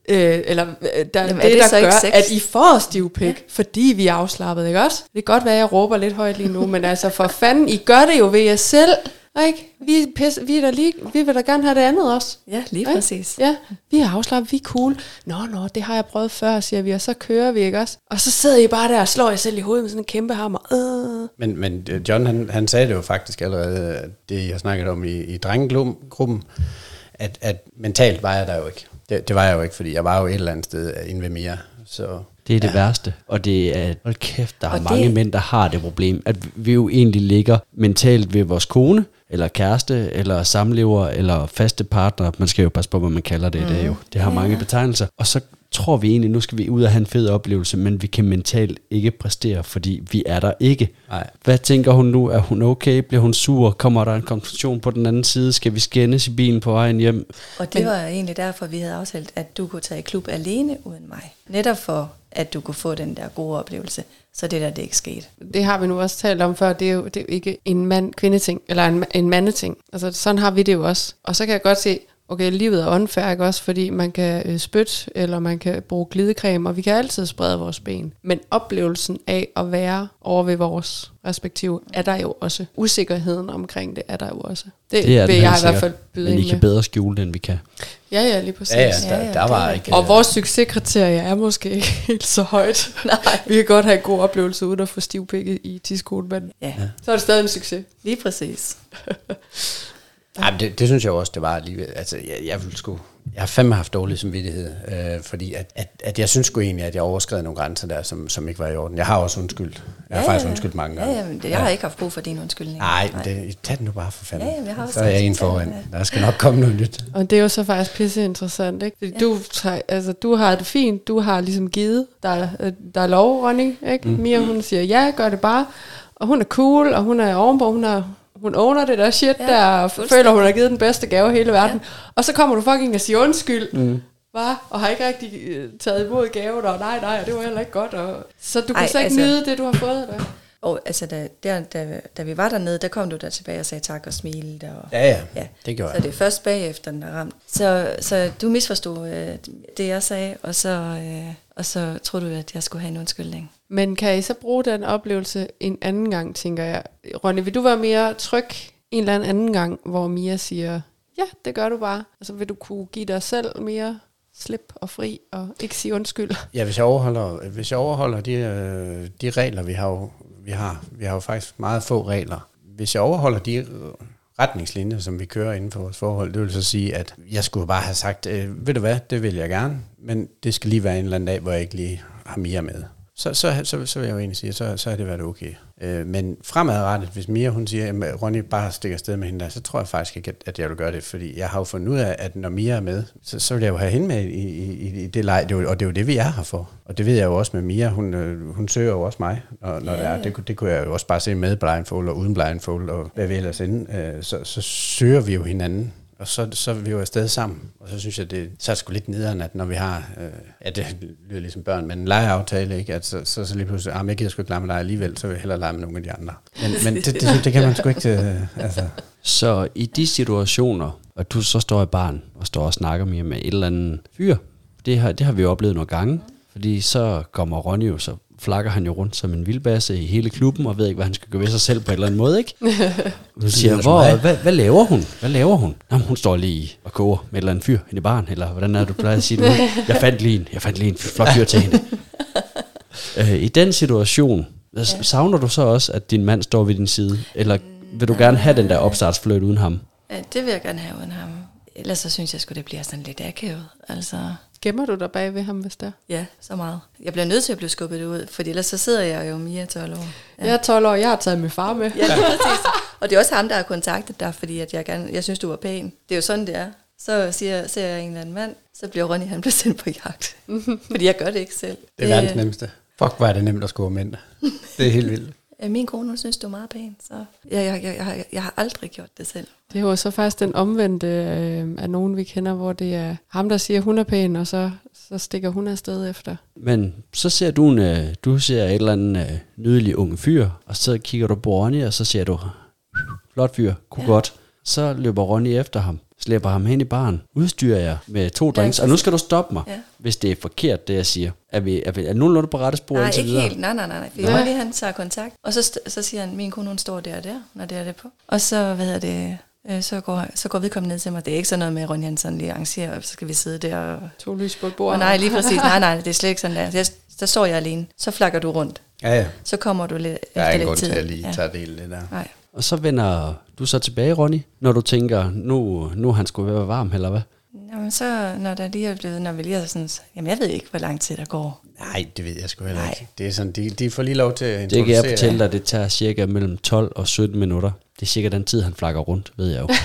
øh, eller øh, der, Jamen, det, er det der så ikke gør, sex? at I får stiv pik, ja. fordi vi er afslappet, ikke også? Det kan godt være, at jeg råber lidt højt lige nu, men altså for fanden, I gør det jo ved jer selv, ikke? Vi, pisse, vi, er da lige, vi vil da gerne have det andet også. Ja, lige Ikke? præcis. Ja, vi er afslappet, vi er cool. Nå, nå, det har jeg prøvet før, siger vi, og så kører vi, ikke også? Og så sidder I bare der og slår jer selv i hovedet med sådan en kæmpe hammer. Øh. Men, men øh, John, han, han sagde det jo faktisk allerede, det jeg snakkede om i, i drengegruppen, at, at mentalt var jeg der jo ikke. Det, det var jeg jo ikke, fordi jeg var jo et eller andet sted inde ved Mia. Så Det er det værste. Og det er, hold kæft, der er Og det- mange mænd, der har det problem, at vi jo egentlig ligger mentalt ved vores kone, eller kæreste, eller samlever, eller faste partner. Man skal jo passe på, hvad man kalder det i dag jo. Det har mange betegnelser. Og så tror vi egentlig, nu skal vi ud og have en fed oplevelse, men vi kan mentalt ikke præstere, fordi vi er der ikke. Nej. Hvad tænker hun nu? Er hun okay? Bliver hun sur? Kommer der en konfrontation på den anden side? Skal vi skændes i bilen på vejen hjem? Og det Men, var egentlig derfor, vi havde aftalt, at du kunne tage i klub alene uden mig. Netop for, at du kunne få den der gode oplevelse. Så det der, det ikke skete. Det har vi nu også talt om før, det er jo, det er jo ikke en mand-kvinde-ting, eller en, en mandeting. Altså sådan har vi det jo også. Og så kan jeg godt se, okay, livet er unfair, ikke også, fordi man kan øh, spytte, eller man kan bruge glidecreme, og vi kan altid sprede vores ben. Men oplevelsen af at være over ved vores respektive, er der jo også. Usikkerheden omkring det er der jo også. Det, Det er vil jeg i hvert fald byde Men I kan med. bedre skjule det, end vi kan. Ja, ja, lige præcis. Ja, ja, der, der var ikke... Og vores succeskriterie er måske ikke helt så højt. Nej. Vi kan godt have en god oplevelse uden at få stivpikket i tidskolen, men Ja, så er det stadig en succes. lige præcis. Ej, men det, det synes jeg også, det var alligevel. Altså, jeg, jeg ville sgu... Jeg har fandme haft dårlig samvittighed, øh, fordi at, at, at jeg synes sgu egentlig, at jeg overskred nogle grænser der, som, som ikke var i orden. Jeg har også undskyldt. Jeg har faktisk undskyldt mange gange. Ja, ja, men det, jeg har ikke haft brug for din undskyldning. Nej, det, tag den nu bare for fanden. Ja, jamen, jeg har også så er jeg en foran. Der skal nok komme noget nyt. Og det er jo så faktisk pisse interessant, ikke? Fordi ja. du, altså, du har det fint, du har ligesom givet, der, er- øh, der er lov, Ronny, ikke? Mm. Mia, hun siger, ja, gør det bare. Og hun er cool, og hun er ovenpå, hun er hun owner det der shit Ja, der, og føler, hun har givet den bedste gave i hele verden. Ja. Og så kommer du fucking og siger undskyld, mm. Hva? og har ikke rigtig øh, taget imod gaven, og nej, nej, det var heller ikke godt. Og, så du kan Ej, så ikke altså- nyde det, du har fået. Eller? Og altså, da, der, da, da vi var dernede, der kom du der tilbage og sagde tak og smilte. Og, Ja, ja, Ja. det gjorde Så jeg. det er først bagefter, den er ramt. Så, så du misforstod øh, det, jeg sagde, og så, øh, og så troede du, at jeg skulle have en undskyldning. Men kan I så bruge den oplevelse en anden gang, tænker jeg? Ronny, vil du være mere tryg en eller anden anden gang, hvor Mia siger, ja, det gør du bare. Altså vil du kunne give dig selv mere slip og fri, og ikke sige undskyld? Ja, hvis jeg overholder, hvis jeg overholder de, øh, de regler, vi har, jo, vi har, vi har jo faktisk meget få regler. Hvis jeg overholder de øh, retningslinjer, som vi kører inden for vores forhold, det vil så sige, at jeg skulle bare have sagt, øh, ved du hvad, det vil jeg gerne, men det skal lige være en eller anden dag, hvor jeg ikke lige har mere med. Så, så, så, så vil jeg jo egentlig sige, så, så har det været okay. Øh, men fremadrettet, hvis Mia hun siger, at Ronny bare stikker afsted med hende der, så tror jeg faktisk ikke, at, at jeg vil gøre det, fordi jeg har jo fundet ud af, at når Mia er med, så, så vil jeg jo have hende med i, i, i- det leg, det er jo, og det er jo det, vi er her for. Og det ved jeg jo også med Mia, hun, øh, hun søger jo også mig, når, når det er. Det, kunne- det kunne jeg jo også bare se med blindfold og uden blindfold, og hvad vi ellers inde. Øh, så, så søger vi jo hinanden. Og så, så er vi jo afsted sammen. Og så synes jeg, det, så er det sgu lidt nederen, at når vi har, øh, ja det lyder ligesom børn, men en legeaftale, ikke? At så, så, så lige pludselig, ah, men jeg gider sgu ikke lege med dig alligevel, så vil jeg hellere lege med nogle af de andre. Men, men det, det, det, kan man sgu ikke, øh, altså. Så i de situationer, og du så står i barn og står og snakker mere med et eller andet fyr, det har, det har vi jo oplevet nogle gange, fordi så kommer Ronny jo, så flakker han jo rundt som en vildbasse i hele klubben, og ved ikke, hvad han skal gøre ved sig selv på en eller anden måde, ikke? Du siger, lyder som hvor, hvad, hvad, laver hun? Hvad laver hun? Nå, men hun står lige og koger med et eller andet fyr inde i baren, eller hvordan er det, du plejer at sige det? nu? Jeg fandt lige en, jeg fandt lige en flot fyr til hende. øh, I den situation, savner du så også, at din mand står ved din side? Eller vil du gerne have den der opstartsfløjt uden ham? Ja, det vil jeg gerne have uden ham. Ellers så synes jeg sgu, det bliver sådan lidt akavet. Altså, Gemmer du dig bag ved ham, hvis det er? ja, så meget. Jeg bliver nødt til at blive skubbet ud, for ellers så sidder jeg jo mere 12 år. Ja. Jeg er 12 år, jeg har taget min far med. Ja, præcis. Og det er også ham, der har kontaktet dig, fordi at jeg, gerne, jeg synes, du var pæn. Det er jo sådan, det er. Så siger, ser jeg en eller anden mand, så bliver Ronny, han bliver sendt på jagt. fordi jeg gør det ikke selv. Det er verdens nemmeste. Fuck, hvor er det nemt at score mænd. Det er helt vildt. Ja, min kone hun synes, du er meget pæn, så jeg, jeg, jeg, jeg, jeg har aldrig gjort det selv. Det er jo så faktisk den omvendte øh, af nogen, vi kender, hvor det er ham, der siger, hun er pæn, og så, så stikker hun afsted efter. Men så ser du, en, øh, du ser et eller andet øh, nydelig unge fyr, og så kigger du på Ronny, og så ser du, flot fyr, kunne ja. godt. Så løber Ronny efter ham, slæber ham hen i baren, udstyrer jer med to drinks, og nu skal du stoppe mig, Ja. hvis det er forkert, det jeg siger. Er vi, er vi er nogenlunde på rette spor Nej, ikke videre? helt. Nej, nej, nej. nej. For Ja. ja. lige han tager kontakt, og så, så siger han, min kone hun står der og der, når det er det på. Og så, hvad hedder det, øh, så går, så går vedkommende ned til mig. Det er ikke sådan noget med, at Ronny han sådan lige arrangerer, og så skal vi sidde der. Og, To lys på et bord. og nej, lige præcis. Nej, nej, det er slet ikke sådan der. Jeg, der står jeg alene. Så flakker du rundt. Ja, ja. Så kommer du lidt Der er lidt grund til at lige ja. tage del det der. Nej. Og så vender du så tilbage, Ronny, når du tænker, nu, nu er han skulle være varm, eller hvad? Jamen, så når der lige er blevet, når vi lige er sådan, jamen jeg ved ikke, hvor lang tid der går. Nej, det ved jeg sgu heller Nej. ikke. Det er sådan, de, de får lige lov til at Det kan jeg fortælle dig, det tager cirka mellem 12 og 17 minutter. Det er cirka den tid, han flakker rundt, ved jeg jo.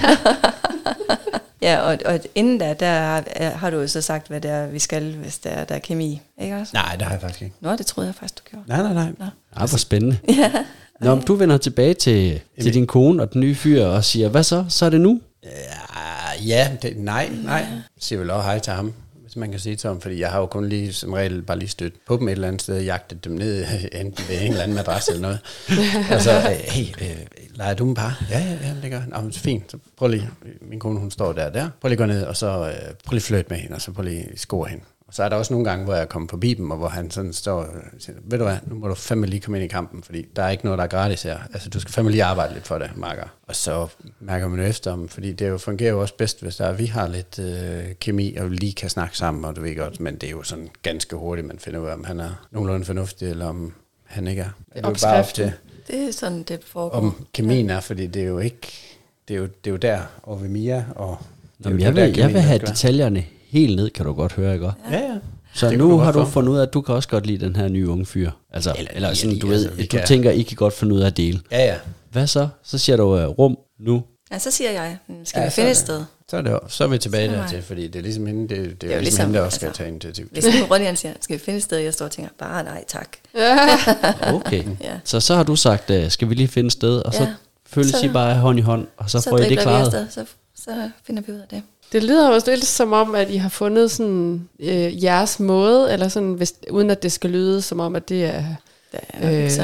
Ja, og, og inden da, der har, har du jo så sagt, hvad det er, vi skal, hvis der, er- der er kemi. Ikke også? Nej, det har jeg faktisk ikke. Nå, det troede jeg faktisk, du gjorde. Nej, nej, nej. Nå. Ej, hvor spændende. Ja. Nå, men du vender tilbage til, til din kone og den nye fyr og siger, hvad så? Så er det nu? Ja, ja det, nej, nej. Jeg siger vel også hej til ham, hvis man kan sige til ham, fordi jeg har jo kun lige som regel bare lige stødt på dem et eller andet sted, jagtet dem ned, enten ved en eller anden madras eller noget. og så, øh, hey, øh, leger du en par? Ja, ja, ja, det gør. Nå, men fint, så prøv lige, min kone hun står der der, prøv lige at gå ned, og så øh, prøv lige at flytte med hende, og så prøv lige at score hende. Og så er der også nogle gange, hvor jeg kommer forbi dem, og hvor han sådan står og siger, ved du hvad, nu må du fandme lige komme ind i kampen, fordi der er ikke noget, der er gratis her. Altså, du skal fandme lige arbejde lidt for det, Marker. Og så mærker man jo efter om, fordi det jo fungerer jo også bedst, hvis der er, vi har lidt øh, kemi, og vi lige kan snakke sammen, og du ved godt, men det er jo sådan ganske hurtigt, man finder ud af, om han er nogenlunde fornuftig, eller om han ikke er. Det er jo bare op til, Det er sådan, det foregår. om kemien er, fordi det er jo ikke, det er jo, det er jo der, og ved Mia, og det Jamen, jo jeg, der, vil, jeg vil have detaljerne helt ned, kan du godt høre, ikke? Ja, ja. Så Det nu du har du fundet ud af, at du kan også godt lide den her nye unge fyr. Altså, eller, Eller- ja, sådan, lige, du ved, altså, du kan- tænker, I kan godt finde ud af at dele. Ja, ja. Hvad så? Så siger du uh, rum nu. Ja, så siger jeg, "Mm, skal Ja, vi finde et det. sted? Så er, det, så er vi tilbage er dertil, jeg. fordi det er ligesom hende, det, det er jo jo ligesom, ligesom, hende, der også skal altså, tage initiativ. Hvis nu Ronny siger, skal vi finde et sted, jeg står og tænker, bare nej tak. Okay. Ja. Så så har du sagt, uh, skal vi lige finde et sted, og så Ja. følges I bare hånd i hånd, og så, Så, får I det klaret. så, så finder vi ud af det. Det lyder også lidt som om, at I har fundet sådan øh, jeres måde, eller sådan, hvis, uden at det skal lyde som om, at det er... Der er, øh, så,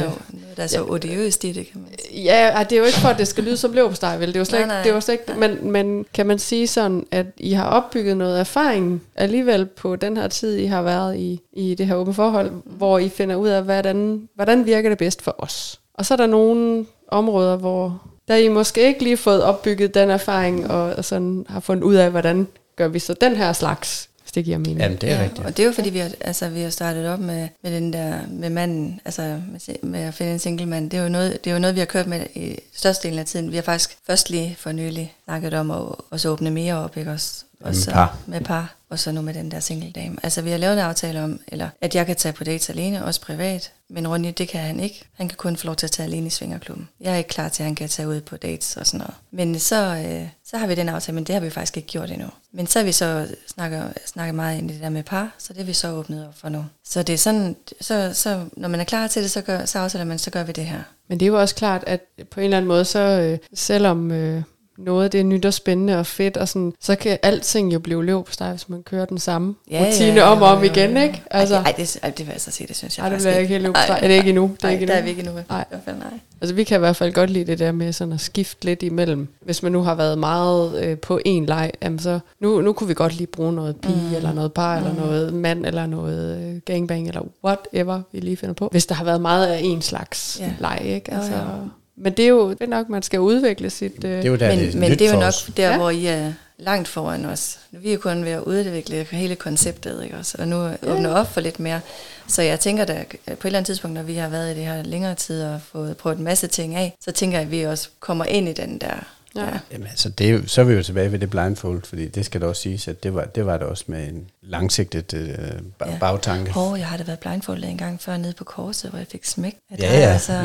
der er så odiøst i det, kan man sige. Ja, det er jo ikke for, at det skal lyde som leverpostej, vel? Det er jo slet, Nej, ikke, nej. det er jo slet ikke, men, men kan man sige sådan, at I har opbygget noget erfaring alligevel på den her tid, I har været i, i det her åbne forhold, hvor I finder ud af, hvordan, hvordan virker det bedst for os. Og så er der nogle områder, hvor der I måske ikke lige fået opbygget den erfaring, og, og sådan har fundet ud af, hvordan gør vi så den her slags, hvis det giver mening. Jamen, det er ja, rigtigt. Og det er jo fordi, vi har, altså, vi har startet op med, med den der, med manden, altså med, med at finde en single mand. Det er, jo noget, det er jo noget, vi har kørt med i størstedelen af tiden. Vi har faktisk først lige for nylig snakket om at også åbne mere op, ikke også? Og Med så, par. Med par, og så nu med den der single dame. Altså vi har lavet en aftale om, eller at jeg kan tage på dates alene, også privat. Men Ronny, det kan han ikke. Han kan kun få lov til at tage alene i Svingerklubben. Jeg er ikke klar til, at han kan tage ud på dates og sådan noget. Men så, øh, så har vi den aftale, men det har vi faktisk ikke gjort endnu. Men så har vi så snakket, snakket meget ind i det der med par, så det er vi så åbnet op for nu. Så det er sådan, så, så når man er klar til det, så, gør, så aftaler man, så gør vi det her. Men det er jo også klart, at på en eller anden måde, så øh, selvom øh, noget det er nyt og spændende og fedt, og sådan, så kan alting jo blive løb hvis man kører den samme ja, rutine ja, om og om igen, ikke? Altså, ej, det, ej, det vil jeg så sige, det synes jeg ej, det bliver ikke helt løb Ej, Er det ikke endnu? Det er Nej, ikke der er endnu. vi ikke endnu. I hvert fald nej. Altså, vi kan i hvert fald godt lide det der med sådan at skifte lidt imellem. Hvis man nu har været meget øh, på en leg, jamen så nu, nu kunne vi godt lige bruge noget pige, mm. eller noget par, mm. eller noget mand, eller noget øh, gangbang, eller whatever vi lige finder på. Hvis der har været meget af en slags Ja. leg, ikke? Altså, jo. Men det er jo det er nok, man skal udvikle sit... Øh, Det er jo der, men, det er men det er jo nok der, Ja. ja. hvor I er langt foran os. Vi er jo kun ved at udvikle hele konceptet, ikke også? Og nu åbne op for lidt mere. Så jeg tænker, at på et eller andet tidspunkt, når vi har været i det her længere tid og fået prøvet en masse ting af, så tænker jeg, at vi også kommer ind i den der. Ja. Jamen, altså, det så er vi jo tilbage ved det blindfold, fordi det skal da også siges, at det var det, var det også med en langsigtet øh, ba- Ja. bagtanke. Åh, oh, jeg har da været blindfoldet en gang før nede på korset, hvor jeg fik smæk Ja, ja. og så,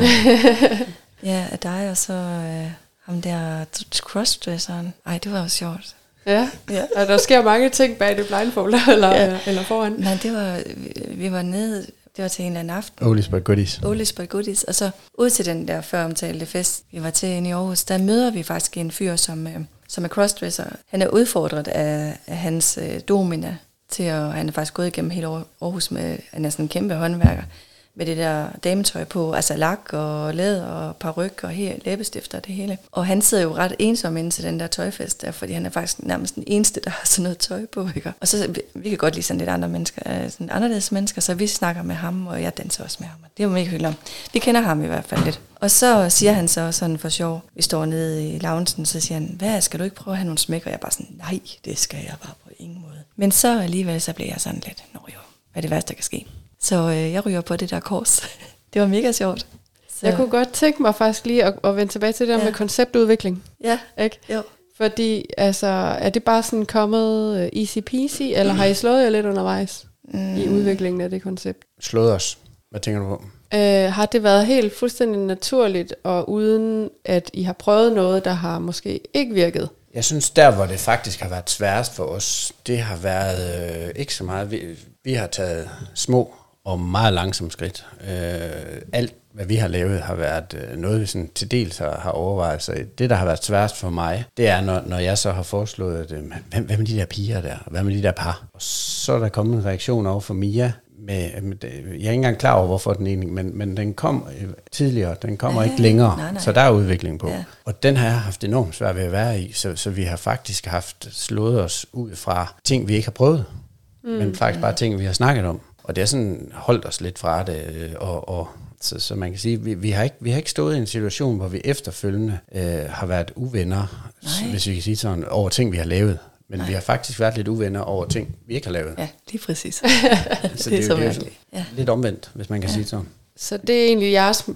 ja, af dig og så øh, ham der crossdresseren. Ej, det var jo sjovt. ja. Ja. Og der sker mange ting bag det blindfold, eller, Ja. eller foran. Nej, det var, vi, vi var nede, det Det var til en eller anden aften. Olis by Goodies. Olis by Goodies. Og så ud til den der før omtalte fest, vi var til inde i Aarhus, der møder vi faktisk en fyr, som, øh, som er crossdresser. Han er udfordret af, af hans øh, domina til at, han er faktisk gået igennem hele Aarhus med, han er sådan en kæmpe håndværker med det der dametøj på, altså lak og læder og paryk og her læbestifter og det hele. Og han sidder jo ret ensom inde til den der tøjfest, der, fordi han er faktisk nærmest den eneste, der har sådan noget tøj på. Ikke? Og så vi, vi kan godt lide sådan lidt andre mennesker, øh, sådan anderledes mennesker, så vi snakker med ham, og jeg danser også med ham. Det er jo mega hyggeligt. Vi kender ham i hvert fald lidt. Og så siger han så sådan for sjov, vi står nede i loungen, så siger han, hvad, skal du ikke prøve at have nogle smæk? Og jeg er bare sådan, nej, det skal jeg bare på ingen måde. Men så alligevel, så bliver jeg sådan lidt, nå jo, hvad er det værste, der kan ske? Så øh, jeg ryger på det der kors. det var mega sjovt. Så. Jeg kunne godt tænke mig faktisk lige at, at vende tilbage til det der Ja. med konceptudvikling. Ja, Ikke? jo. Fordi, altså, er det bare sådan kommet øh, easy peasy, eller har I slået jer lidt undervejs mm. i udviklingen af det koncept? Slået os. Hvad tænker du på? Øh, har det været helt fuldstændig naturligt, og uden at I har prøvet noget, der har måske ikke virket? Jeg synes, der hvor det faktisk har været sværest for os, det har været øh, ikke så meget. Vi, vi har taget små og meget langsomme skridt. Øh, alt, hvad vi har lavet, har været øh, noget, vi sådan til dels har, har overvejet. Så det, der har været sværest for mig, det er, når, når jeg så har foreslået, at, øh, hvem, hvad med de der piger der? Hvad med de der par? Og så er der kommet en reaktion over for Mia, med, med, jeg er ikke engang klar over, hvorfor den egentlig, men, men den kom øh, tidligere, den kommer Ja, ikke længere, nej, nej. så der er udvikling på. Ja. Og den har jeg haft enormt svært ved at være i, så, så vi har faktisk haft slået os ud fra ting, vi ikke har prøvet, mm, men faktisk bare ting, vi har snakket om. Og det har sådan holdt os lidt fra det, øh, og, og så, så man kan sige, vi, vi, har ikke, vi har ikke stået i en situation, hvor vi efterfølgende øh, har været uvenner, Nej. hvis vi kan sige sådan, over ting, vi har lavet. Men Nej. vi har faktisk været lidt uvenner over ting, vi ikke har lavet. Ja, lige præcis. så det er så jo mærkeligt. Ja. lidt omvendt, hvis man kan ja. sige sådan. Så det er egentlig jeres,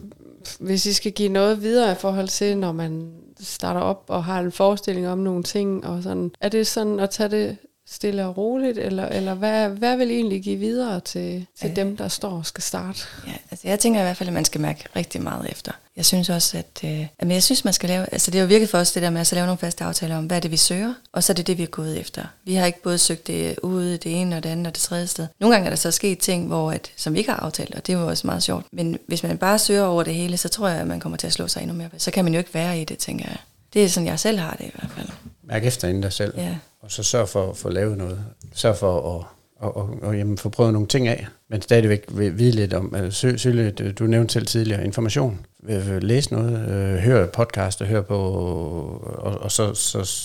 hvis I skal give noget videre i forhold til, når man starter op og har en forestilling om nogle ting, og sådan, er det sådan at tage det stille og roligt, eller, eller hvad, hvad vil I egentlig give videre til, til Øh. dem, der står og skal starte? Ja, altså jeg tænker i hvert fald, at man skal mærke rigtig meget efter. Jeg synes også, at øh, jamen jeg synes, man skal lave, altså det er jo virkelig for os det der med at så lave nogle faste aftaler om, hvad er det, vi søger, og så er det det, vi er gået efter. Vi har ikke både søgt det ude, det ene og det andet og det tredje sted. Nogle gange er der så sket ting, hvor at, som vi ikke har aftalt, og det er jo også meget sjovt. Men hvis man bare søger over det hele, så tror jeg, at man kommer til at slå sig endnu mere. Så kan man jo ikke være i det, tænker jeg. Det er sådan, jeg selv har det i hvert fald. Mærk efter inden dig selv, Ja og så sørge for at få lavet noget. Sørge for at og, og, og jamen, få prøvet nogle ting af, men stadigvæk vide lidt om, øh, altså, søg, søg lidt, øh, du nævnte selv tidligere, information. Øh, læse Læs noget, øh, hør podcast og hør på, og, og så, så,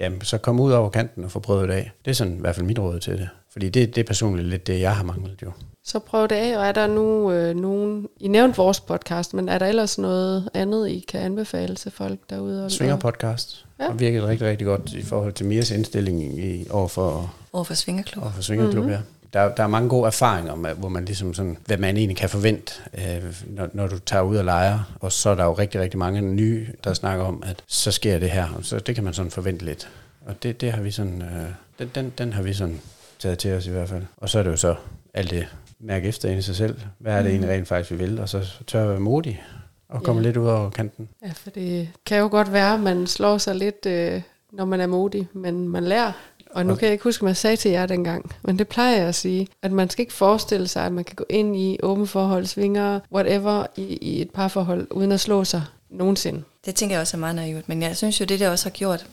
jamen, så kom ud over kanten og få prøvet det af. Det er sådan i hvert fald mit råd til det. Fordi det, det er personligt lidt det, jeg har manglet jo. Så prøv det af, og er der nu øh, nogen, I nævnte vores podcast, men er der ellers noget andet, I kan anbefale til folk derude? og- Svinger podcast Ja. ja. har virket rigtig, rigtig godt i forhold til Mias indstilling i, overfor Over for Svingerklub. Og for Svingerklub, mm-hmm. ja. Der, der er mange gode erfaringer, med, hvor man ligesom sådan, hvad man egentlig kan forvente, øh, når, når du tager ud og leger. Og så er der jo rigtig, rigtig mange nye, der snakker om, at så sker det her. Så det kan man sådan forvente lidt. Og det, det har vi sådan, øh, den, den, den har vi sådan taget til os i hvert fald. Og så er det jo så alt det mærke efter ind i sig selv. Hvad er det egentlig rent faktisk, vi vil? Og så tør at være modig og komme Ja. lidt ud over kanten. Ja, for det kan jo godt være, at man slår sig lidt, øh, når man er modig, men man lærer. Og nu kan jeg ikke huske, hvad jeg sagde til jer dengang, men det plejer jeg at sige, at man skal ikke forestille sig, at man kan gå ind i åbne forhold, svinger, whatever, i, i et parforhold, uden at slå sig nogensinde. Det tænker jeg også er meget naivt, men jeg synes jo, det der også har gjort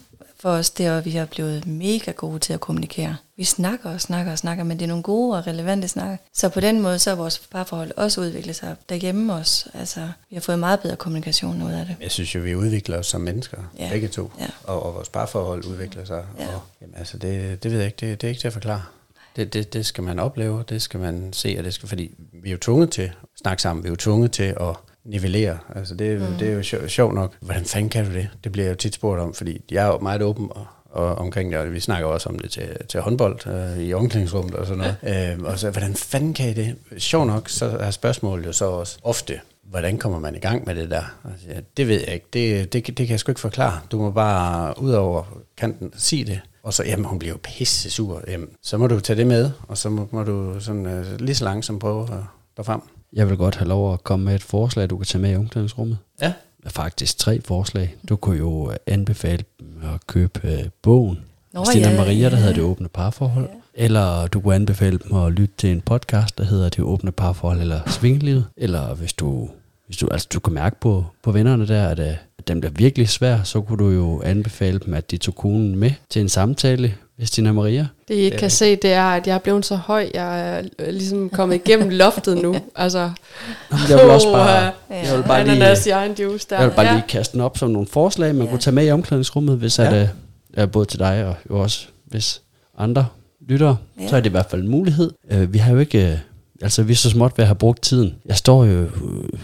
for os, det er, at vi har blevet mega gode til at kommunikere. Vi snakker og snakker og snakker, men det er nogle gode og relevante snakker. Så på den måde, så er vores parforhold også udviklet sig derhjemme også. Altså, vi har fået meget bedre kommunikation ud af det. Jeg synes jo, vi udvikler os som mennesker, Ja. begge to. Ja. Og, og vores parforhold udvikler sig. Ja. Og, jamen, altså, det, det ved jeg ikke, det, det er ikke til at forklare. Det, det, det skal man opleve, det skal man se, og det skal, fordi vi er jo tvunget til at snakke sammen, vi er jo tvunget til at nivellere. Altså det, mm. det er jo sjov, sjovt nok. Hvordan fanden kan du det? Det bliver jeg jo tit spurgt om, fordi jeg er jo meget åben og, og omkring det, og vi snakker også om det til, til håndbold øh, i omklædningsrummet og sådan noget. øh, og så, hvordan fanden kan I det? Sjovt nok, så er spørgsmålet jo så også ofte, hvordan kommer man i gang med det der? Altså, ja, det ved jeg ikke. Det, det, det kan jeg sgu ikke forklare. Du må bare ud over kanten sige det. Og så, jamen hun bliver jo pisse sur. Jamen, så må du tage det med, og så må, må du sådan øh, lige så langsomt prøve at nå frem. Jeg vil godt have lov at komme med et forslag, du kan tage med i omklædningsrummet. Ja. Faktisk tre forslag. Du kunne jo øh, anbefale dem at købe øh, bogen Nå, Stina ja, Maria, der ja. hedder Det Åbne Parforhold. Eller du kunne anbefale dem at lytte til en podcast, der hedder Det Åbne Parforhold eller Svingelivet. Eller hvis du, hvis du, altså, du kan mærke på, på vennerne der, at, øh, at dem bliver virkelig svær, så kunne du jo anbefale dem, at de tog konen med til en samtale ved Stina Maria. Det I ikke kan se, det er, at jeg er blevet så høj, jeg er øh, ligesom kommet igennem loftet nu. Altså, Jeg vil også bare, Uha. jeg vil bare lige, ananas i egen juice der. jeg vil bare ja. lige kaste den op som nogle forslag, man Ja. kunne tage med i omklædningsrummet, hvis Ja. at, øh, ja, både til dig og jo også hvis andre lyttere, Ja. så er det i hvert fald en mulighed. Øh, vi har jo ikke, øh, altså vi er så småt ved at have brugt tiden. Jeg står jo øh,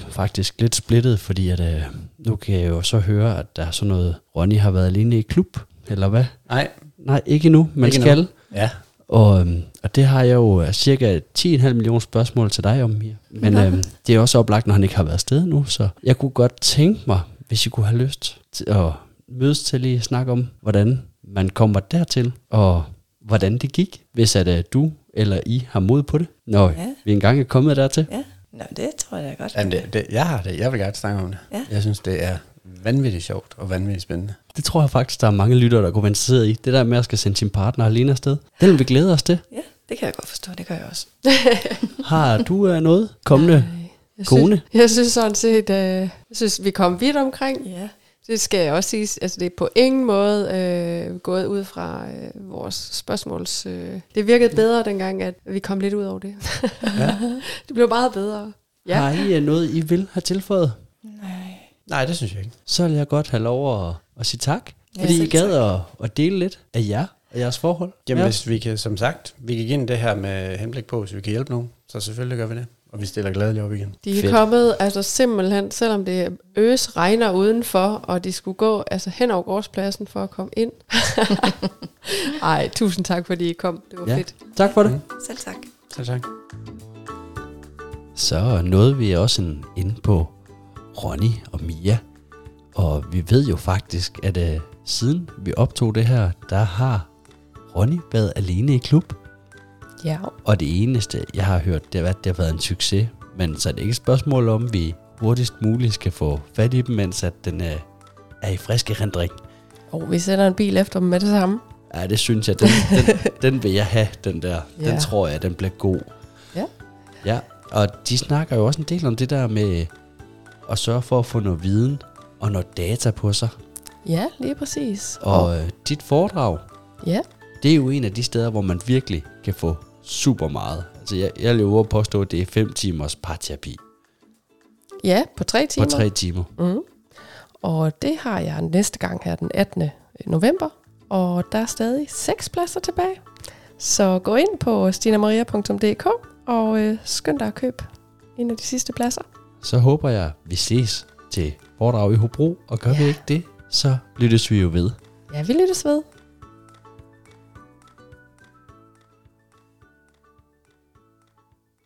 faktisk lidt splittet, fordi at, øh, nu kan jeg jo så høre, at der er sådan noget, Ronny har været alene i klub, eller hvad? Nej. Nej, ikke endnu, man Ikke skal. endnu. Ja. Og, øhm, og det har jeg jo øh, cirka 10,5 millioner spørgsmål til dig om her. Men øhm, det er også oplagt, når han ikke har været afsted nu, så jeg kunne godt tænke mig, hvis I kunne have lyst til at mødes til lige at snakke om, hvordan man kommer dertil, og hvordan det gik, hvis at uh, du eller I har mod på det, når ja. Ja. vi engang er kommet dertil. Ja, Nå, det tror jeg da godt. Jamen, det, det, jeg har det. Jeg vil gerne snakke om det. Ja. Jeg synes, det er vanvittigt sjovt og vanvittigt spændende. Det tror jeg faktisk, der er mange lyttere, der kunne være interesseret i. Det der med at skal sende sin partner alene afsted. Den vil vi glæde os til. Ja, det kan jeg godt forstå. Det gør jeg også. Har du uh, noget kommende Jeg kone? Synes, jeg synes sådan set, øh, jeg synes, vi kom vidt omkring. Ja. Det skal jeg også sige. Altså, det er på ingen måde øh, gået ud fra øh, vores spørgsmåls... Øh. Det virkede bedre dengang, at vi kom lidt ud over det. Ja. det blev meget bedre. Ja. Ja. Har I øh, noget, I vil have tilføjet? Nej. Nej, det synes jeg ikke. så vil jeg godt have lov at, at sige tak, Ja, fordi I selv gad at, at dele lidt af jer og jeres forhold. Jamen, ja. hvis vi kan, som sagt, vi gik ind det her med henblik på, hvis vi kan hjælpe nogen, så selvfølgelig gør vi det. Og vi stiller gladeligt op igen. De er Fedt. kommet altså simpelthen, selvom det øs regner udenfor, og de skulle gå altså hen over gårdspladsen for at komme ind. Ej, tusind tak, fordi I kom. Det var Ja. fedt. Tak for det. Mm. Selv tak. Så tak. Så nåede vi også en, inde på Ronny og Mia. Og vi ved jo faktisk, at uh, siden vi optog det her, der har Ronny været alene i klub. Ja. Og det eneste, jeg har hørt, det har været, det har været en succes. Men så er det ikke et spørgsmål om, vi hurtigst muligt skal få fat i dem, mens at den uh, er i frisk erindring. Og vi sender en bil efter dem med det samme. Ja, det synes jeg, den, den, den vil jeg have, den der. Den Ja. tror jeg, den bliver god. Ja. Ja, og de snakker jo også en del om det der med at sørge for at få noget viden og noget data på sig. Ja, lige præcis. Og øh, dit foredrag, ja, det er jo en af de steder, hvor man virkelig kan få super meget. Altså jeg, jeg lever at påstå, at det er 5 timers parterapi ja, på tre timer. på 3 timer. Mm. Og det har jeg næste gang her den 18. november. Og der er stadig seks pladser tilbage. Så gå ind på stinamaria.dk og øh, skynd dig at købe en af de sidste pladser. Så håber jeg, vi ses til foredrag i Hobro, og gør ja. vi ikke det, så lyttes vi jo ved. Ja, vi lyttes ved.